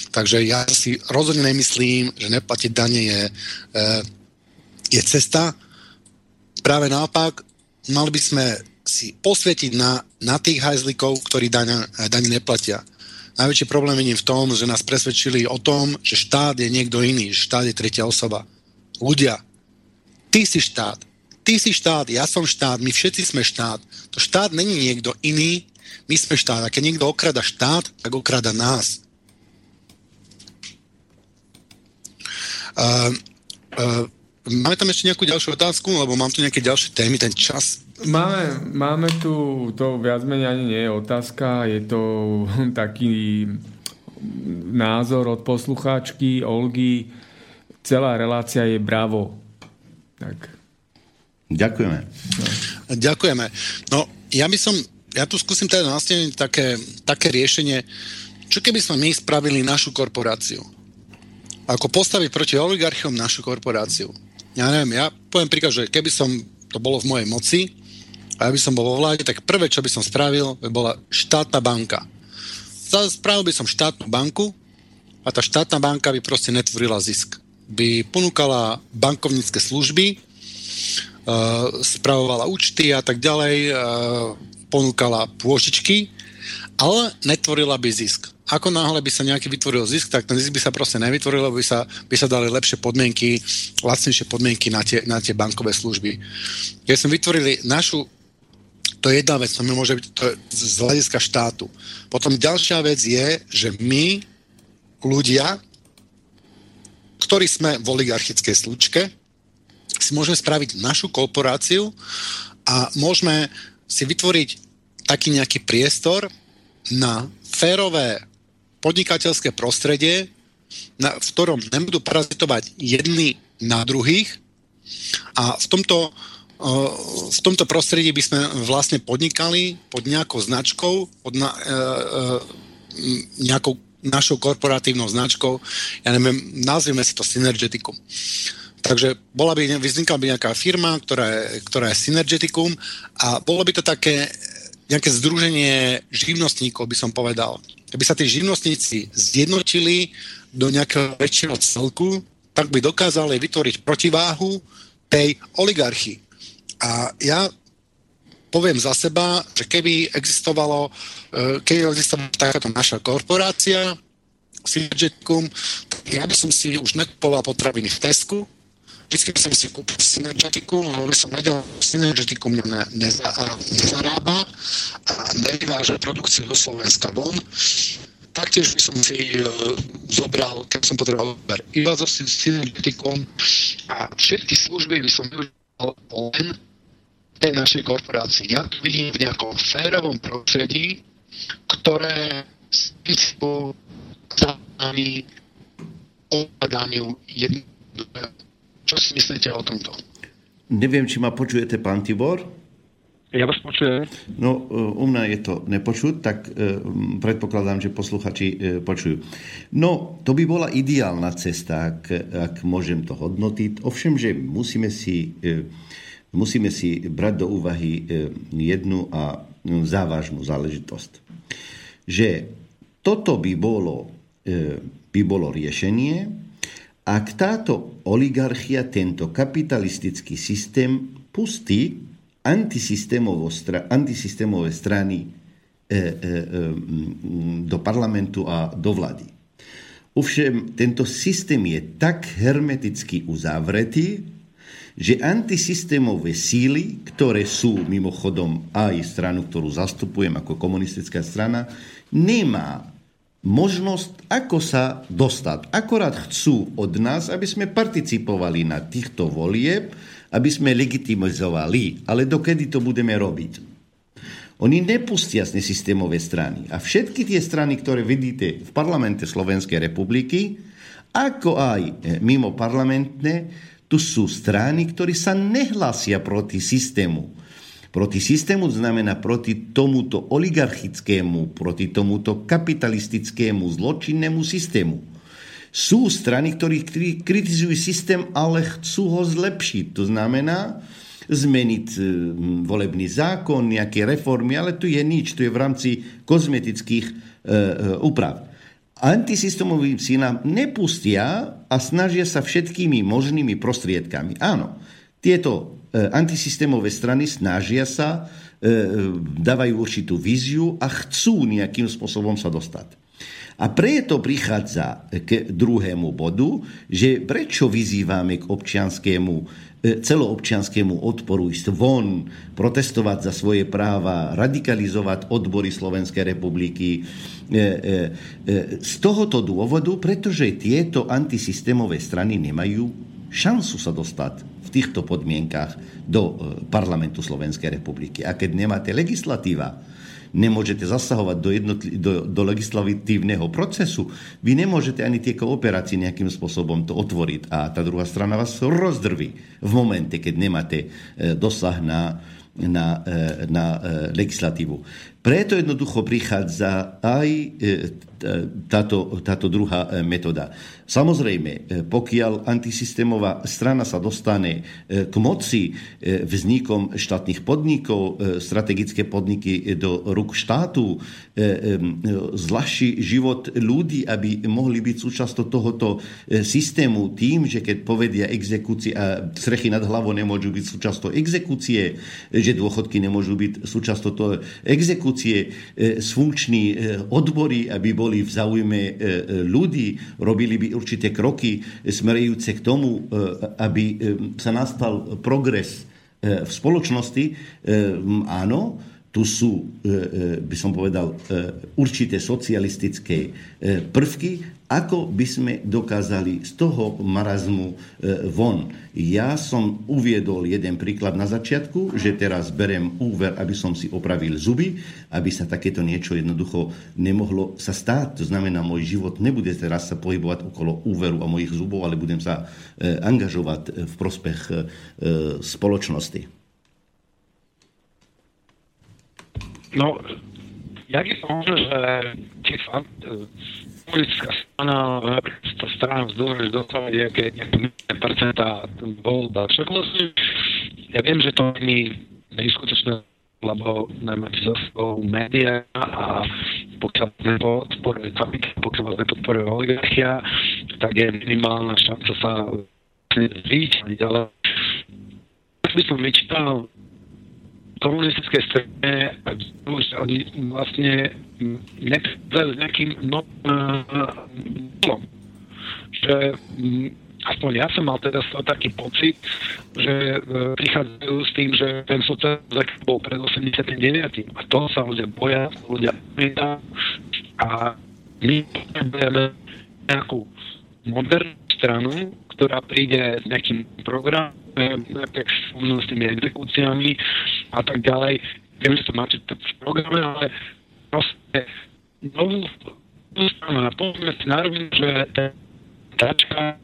Takže ja si rozhodne nemyslím, že neplatiť dane je, e, je cesta. Práve naopak, mali by sme si posvietiť na, na tých hajzlikov, ktorí dane, dane neplatia. Najväčší problém je v tom, že nás presvedčili o tom, že štát je niekto iný, že štát je tretia osoba. Ľudia, ty si štát, ty si štát, ja som štát, my všetci sme štát. To štát není niekto iný, my sme štát. A keď niekto okrada štát, tak okrada nás. Uh, uh, máme tam ešte nejakú ďalšiu otázku, lebo mám tu nejaké ďalšie témy, ten čas. Máme, máme tu, to viac menej ani nie je otázka, je to taký názor od poslucháčky Olgy. Celá relácia je bravo. Tak. Ďakujeme. No. Ďakujeme. No, ja by som ja tu skúsim teda nastaviť také, také riešenie, čo keby sme my spravili našu korporáciu? Ako postaviť proti oligarchom našu korporáciu? Ja neviem, ja poviem príklad, že keby som to bolo v mojej moci a ja by som bol vo vláde, tak prvé, čo by som spravil, by bola štátna banka. Spravil by som štátnu banku a tá štátna banka by proste netvorila zisk. By ponúkala bankovnícke služby, uh, spravovala účty a tak ďalej, uh, ponúkala pôžičky, ale netvorila by zisk. Ako náhle by sa nejaký vytvoril zisk, tak ten zisk by sa proste nevytvoril, by sa, by sa dali lepšie podmienky, lacnejšie podmienky na tie, na tie bankové služby. Keď sme vytvorili našu to je jedna vec, to môže byť to z hľadiska štátu. Potom ďalšia vec je, že my, ľudia, ktorí sme v oligarchickej slučke, si môžeme spraviť našu korporáciu a môžeme si vytvoriť taký nejaký priestor na férové podnikateľské prostredie, na, v ktorom nebudú parazitovať jedni na druhých a v tomto, v tomto prostredí by sme vlastne podnikali pod nejakou značkou, pod na, uh, uh, nejakou našou korporatívnou značkou, ja neviem, nazvime si to Synergeticum. Takže bola by, vyznikla by nejaká firma, ktorá je, ktorá je Synergeticum a bolo by to také nejaké združenie živnostníkov, by som povedal. Keby sa tí živnostníci zjednotili do nejakého väčšieho celku, tak by dokázali vytvoriť protiváhu tej oligarchii. A ja poviem za seba, že keby existovalo, e, keby existovala takáto naša korporácia, Synergeticum, ja by som si už nekupoval potraviny v Tesku, vždy som si kúpil Synergetiku, lebo som vedel, Synergetiku mňa ne, neza, nezarába a nevyváža produkciu do Slovenska von. Taktiež by som si uh, zobral, keď som potreboval Uber, iba so Synergetikom a všetky služby by som využil len tej našej korporácii. Ja to vidím v nejakom férovom prostredí, ktoré s za nami ovládaniu jednoduché čo si myslíte o tomto? Neviem, či ma počujete, pán Tibor? Ja vás počujem. No, u mňa je to nepočuť, tak e, predpokladám, že posluchači e, počujú. No, to by bola ideálna cesta, ak, ak môžem to hodnotiť. Ovšem, že musíme si, e, musíme si brať do úvahy e, jednu a závažnú záležitosť. Že toto by bolo, e, by bolo riešenie, ak táto oligarchia, tento kapitalistický systém pustí antisystémové strany e, e, e, do parlamentu a do vlády. Ovšem, tento systém je tak hermeticky uzavretý, že antisystémové síly, ktoré sú mimochodom aj stranu, ktorú zastupujem ako komunistická strana, nemá možnosť, ako sa dostať. Akorát chcú od nás, aby sme participovali na týchto volieb, aby sme legitimizovali. Ale dokedy to budeme robiť? Oni nepustia z nesystémové strany. A všetky tie strany, ktoré vidíte v parlamente Slovenskej republiky, ako aj e, mimo parlamentné, tu sú strany, ktorí sa nehlásia proti systému Proti systému znamená proti tomuto oligarchickému, proti tomuto kapitalistickému zločinnému systému. Sú strany, ktorí kritizujú systém, ale chcú ho zlepšiť. To znamená, zmeniť e, volebný zákon, nejaké reformy, ale tu je nič, tu je v rámci kozmetických e, e, úprav. Antisystémoví si nám nepustia a snažia sa všetkými možnými prostriedkami. Áno, tieto antisystémové strany snažia sa, dávajú určitú víziu a chcú nejakým spôsobom sa dostať. A preto prichádza k druhému bodu, že prečo vyzývame k občianskému e, celoobčianskému odporu ísť von, protestovať za svoje práva, radikalizovať odbory Slovenskej republiky. E, e, z tohoto dôvodu, pretože tieto antisystémové strany nemajú šancu sa dostať v týchto podmienkach do parlamentu Slovenskej republiky. A keď nemáte legislatíva, nemôžete zasahovať do, jednotli- do, do legislatívneho procesu, vy nemôžete ani tie kooperácie nejakým spôsobom to otvoriť. A tá druhá strana vás rozdrví v momente, keď nemáte e, dosah na, na, e, na e, legislatívu. Preto jednoducho prichádza aj táto, táto druhá metóda. Samozrejme, e, pokiaľ antisystémová strana sa dostane e, k moci e, vznikom štátnych podnikov, strategické podniky do rúk štátu, zľahší život ľudí, aby mohli byť súčasťou tohoto systému tým, že keď povedia exekúcie a strechy nad hlavou nemôžu byť súčasťou exekúcie, že dôchodky nemôžu byť súčasťou exekúcie, sfunkční odbory, aby boli v záujme ľudí, robili by určité kroky smerujúce k tomu, e, aby e, sa nastal progres e, v spoločnosti, áno, tu sú, by som povedal, určité socialistické prvky, ako by sme dokázali z toho marazmu e, von. Ja som uviedol jeden príklad na začiatku, že teraz berem úver, aby som si opravil zuby, aby sa takéto niečo jednoducho nemohlo sa stáť. To znamená, môj život nebude teraz sa pohybovať okolo úveru a mojich zubov, ale budem sa e, angažovať v prospech e, spoločnosti. No, je to možné, že těch politická strana, tá strana zdôže dostávať nejaké, nejaké percentá voľba. Však vlastne, ja viem, že to nie je lebo najmä za sebou média a pokiaľ nepodporuje kapitál, pokiaľ vás nepodporuje oligarchia, tak je minimálna šanca sa zvýť, ale by som vyčítal komunistické strane, oni vlastne neprišli s nejakým novým že aspoň ja som mal teda taký pocit, že e, prichádzajú s tým, že ten sociálny bol pred 89. A toho sa ľudia boja, ľudia pýta a my potrebujeme nejakú modernú stranu, ktorá príde s nejakým programom, nejaké s tými exekúciami a tak ďalej. Viem, že to máte v programe, ale proste na povedzme si narovinu, že ten tačka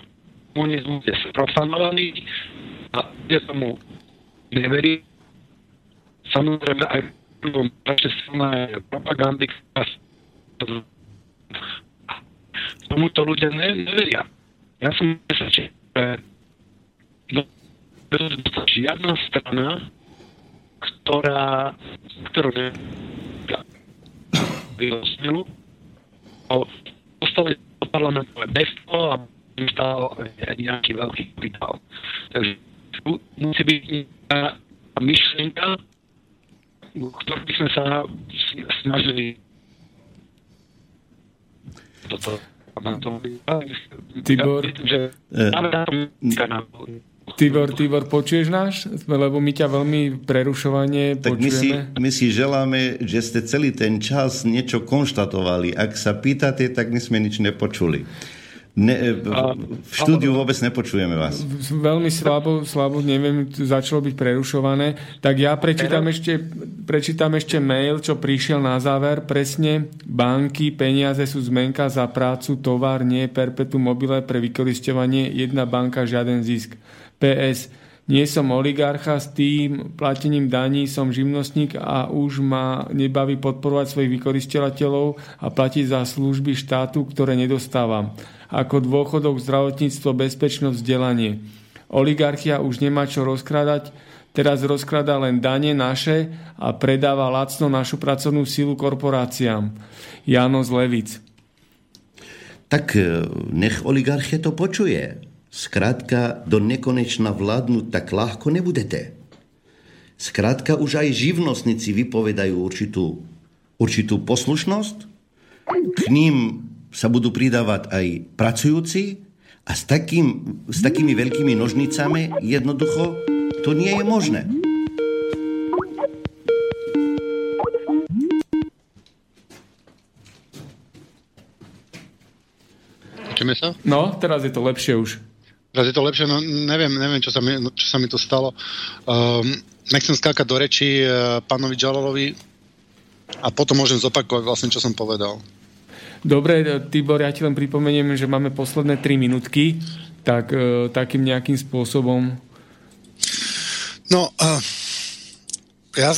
komunizmus je profanovaný a kde tomu neverí. Samozrejme aj prvé silné propagandy, tomuto ľudia ne, neveria. Ja som presvedčený, že žiadna strana, ktorá, ktorú ne vyrostnú, dostali do parlamentu bez toho, aby stál nejaký veľký kapitál. Takže musí byť myšlienka, ktorú by sme sa snažili toto Tibor, Tibor, Tibor, počuješ nás? Lebo my ťa veľmi prerušovanie tak počujeme. My si, my si želáme, že ste celý ten čas niečo konštatovali. Ak sa pýtate, tak my sme nič nepočuli. Ne, v štúdiu vôbec nepočujeme vás. Veľmi slabo, slabo, neviem, začalo byť prerušované. Tak ja prečítam ešte, prečítam ešte mail, čo prišiel na záver. Presne, banky, peniaze sú zmenka za prácu, tovar, nie perpetuum mobile pre vykoristovanie, jedna banka, žiaden zisk. PS, nie som oligarcha, s tým platením daní som živnostník a už ma nebaví podporovať svojich vykoristovateľov a platiť za služby štátu, ktoré nedostávam ako dôchodok, zdravotníctvo, bezpečnosť, vzdelanie. Oligarchia už nemá čo rozkrádať, teraz rozkladá len dane naše a predáva lacno našu pracovnú sílu korporáciám. Jano Levic. Tak e, nech oligarchie to počuje. Skrátka, do nekonečna vládnuť tak ľahko nebudete. Skrátka, už aj živnostníci vypovedajú určitú, určitú poslušnosť, k ním sa budú pridávať aj pracujúci a s, takým, s takými veľkými nožnicami jednoducho to nie je možné. Počujeme sa? No, teraz je to lepšie už. Teraz je to lepšie, no neviem, neviem čo, sa mi, čo sa mi to stalo. Um, nechcem skákať do reči uh, pánovi Džalalovi a potom môžem zopakovať vlastne, čo som povedal. Dobre, Tibor, ja ti len pripomeniem, že máme posledné 3 minútky, tak uh, takým nejakým spôsobom... No, uh, ja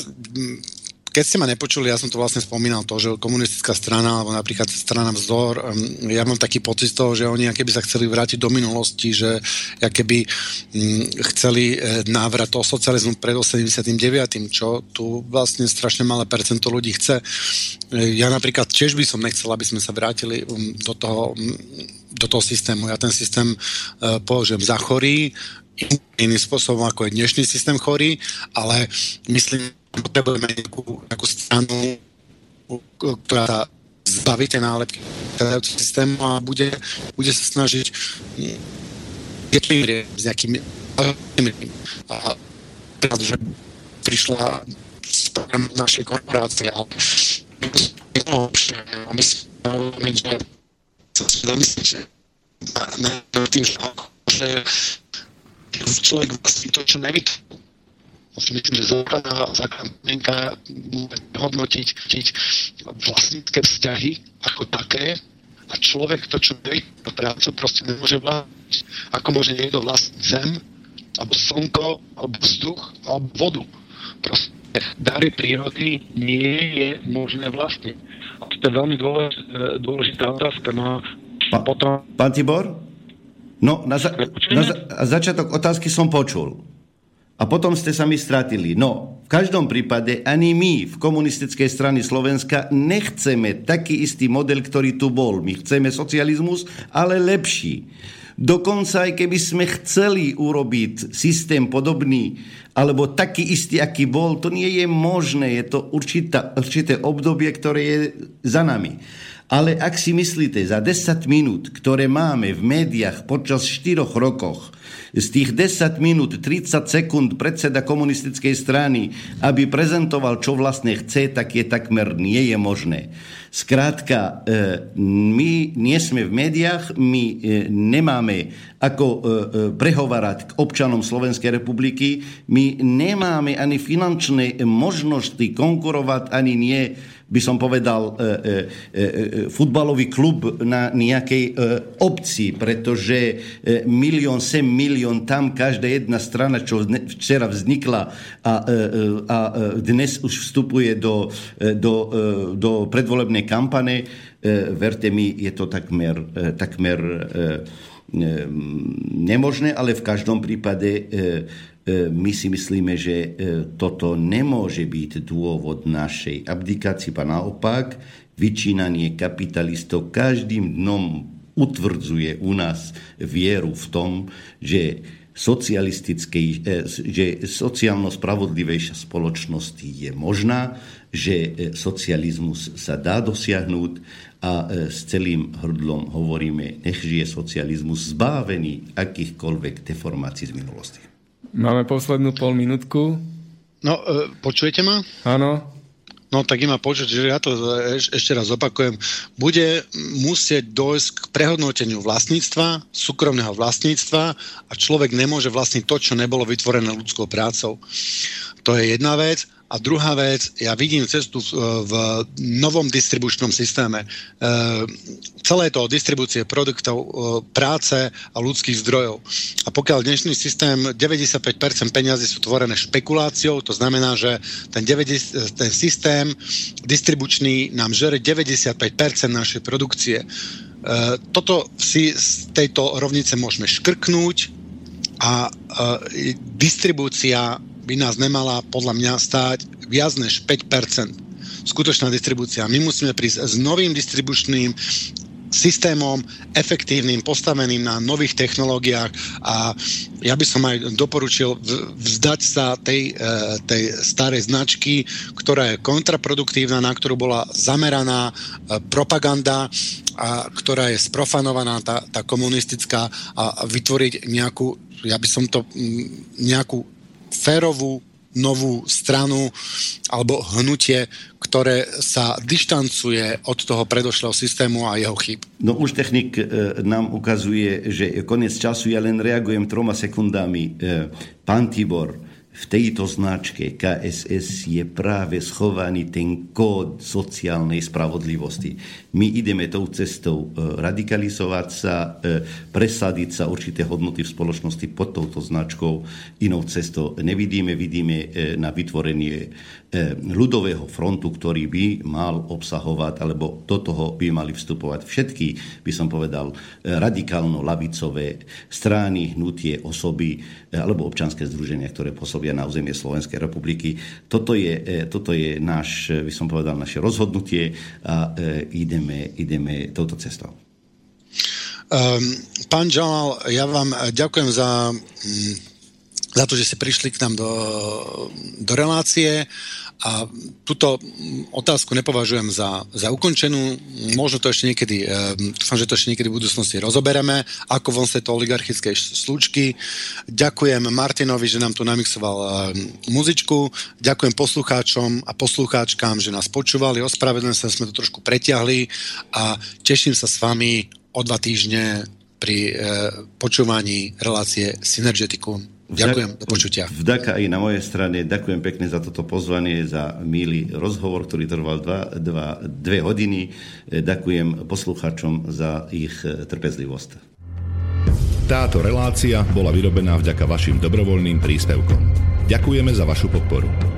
keď ste ma nepočuli, ja som to vlastne spomínal to, že komunistická strana, alebo napríklad strana Vzdor, ja mám taký pocit z toho, že oni keby sa chceli vrátiť do minulosti, že keby mm, chceli e, návrat toho socializmu pred 89., čo tu vlastne strašne malé percento ľudí chce. E, ja napríklad tiež by som nechcel, aby sme sa vrátili um, do toho, do toho systému. Ja ten systém uh, považujem za chorý, iným spôsobom ako je dnešný systém chorý, ale myslím, potrebujeme nejakú, nejakú stranu, ktorá sa zbaví tej nálepky systému a bude, bude sa snažiť s nejakými a že prišla našej korporácie a myslím, že sa zamyslím, že na tým, že človek vlastne to, čo nevytvoril, si myslím, že základná, základná hodnotiť vlastnícke vzťahy ako také a človek to, čo neví to prácu, proste nemôže vládať. Ako môže niekto vlastniť zem, alebo slnko, alebo vzduch, alebo vodu. Proste dary prírody nie je možné vlastniť. A to je veľmi dôležitá otázka. No a potom... Pán Tibor? No, na, za, na za, začiatok otázky som počul a potom ste sa mi stratili. No, v každom prípade ani my v komunistickej strane Slovenska nechceme taký istý model, ktorý tu bol. My chceme socializmus, ale lepší. Dokonca aj keby sme chceli urobiť systém podobný, alebo taký istý, aký bol, to nie je možné. Je to určitá, určité obdobie, ktoré je za nami. Ale ak si myslíte, za 10 minút, ktoré máme v médiách počas 4 rokoch, z tých 10 minút 30 sekúnd predseda komunistickej strany, aby prezentoval, čo vlastne chce, tak je takmer nie je možné. Skrátka, e, my nie sme v médiách, my e, nemáme ako e, prehovárať k občanom Slovenskej republiky, my nemáme ani finančné možnosti konkurovať, ani nie by som povedal, e, e, e, futbalový klub na nejakej obci, pretože milión sem, milión tam, každá jedna strana, čo včera vznikla a, a dnes už vstupuje do, do, do predvolebnej kampane, verte mi, je to takmer, takmer nemožné, ale v každom prípade E, my si myslíme, že e, toto nemôže byť dôvod našej abdikácie, a naopak vyčínanie kapitalistov každým dnom utvrdzuje u nás vieru v tom, že socialistickej, e, že sociálno spravodlivejšia spoločnosť je možná, že socializmus sa dá dosiahnuť a s celým hrdlom hovoríme, nech žije socializmus zbavený akýchkoľvek deformácií z minulosti. Máme poslednú pol minútku. No, počujete ma? Áno. No tak ima počuť, že ja to eš, ešte raz opakujem. Bude musieť dojsť k prehodnoteniu vlastníctva, súkromného vlastníctva a človek nemôže vlastniť to, čo nebolo vytvorené ľudskou prácou. To je jedna vec. A druhá vec, ja vidím cestu v, novom distribučnom systéme. E, celé to o distribúcie produktov, e, práce a ľudských zdrojov. A pokiaľ dnešný systém 95% peňazí sú tvorené špekuláciou, to znamená, že ten, 90, ten systém distribučný nám žere 95% našej produkcie. E, toto si z tejto rovnice môžeme škrknúť a distribúcia by nás nemala podľa mňa stáť viac než 5% skutočná distribúcia. My musíme prísť s novým distribučným systémom efektívnym, postaveným na nových technológiách a ja by som aj doporučil vzdať sa tej, e, tej starej značky, ktorá je kontraproduktívna, na ktorú bola zameraná e, propaganda a ktorá je sprofanovaná, tá, tá komunistická a vytvoriť nejakú, ja by som to nejakú férovú novú stranu alebo hnutie, ktoré sa dištancuje od toho predošlého systému a jeho chyb. No už technik e, nám ukazuje, že je koniec času, ja len reagujem troma sekundami. E, pán Tibor, v tejto značke KSS je práve schovaný ten kód sociálnej spravodlivosti. My ideme tou cestou e, radikalizovať sa, e, presadiť sa určité hodnoty v spoločnosti pod touto značkou. Inou cestou nevidíme, vidíme e, na vytvorenie ľudového frontu, ktorý by mal obsahovať, alebo do toho by mali vstupovať všetky, by som povedal, radikálno-lavicové strany, hnutie, osoby alebo občanské združenia, ktoré pôsobia na územie Slovenskej republiky. Toto je, toto je náš, by som povedal, naše rozhodnutie a ideme, ideme touto cestou. Um, pán Jalal, ja vám ďakujem za mm, za to, že ste prišli k nám do, do relácie a túto otázku nepovažujem za, za ukončenú. Možno to ešte niekedy, e, dúfam, že to ešte niekedy v budúcnosti rozobereme, ako von sa to oligarchickej slučky. Ďakujem Martinovi, že nám tu namixoval e, muzičku. Ďakujem poslucháčom a poslucháčkám, že nás počúvali. Ospravedlňujem sa, sme to trošku preťahli a teším sa s vami o dva týždne pri e, počúvaní relácie Synergetiku. Ďakujem, do počutia. Vďaka aj na mojej strane, ďakujem pekne za toto pozvanie, za milý rozhovor, ktorý trval dva, dva, dve hodiny. Ďakujem poslucháčom za ich e, trpezlivosť. Táto relácia bola vyrobená vďaka vašim dobrovoľným príspevkom. Ďakujeme za vašu podporu.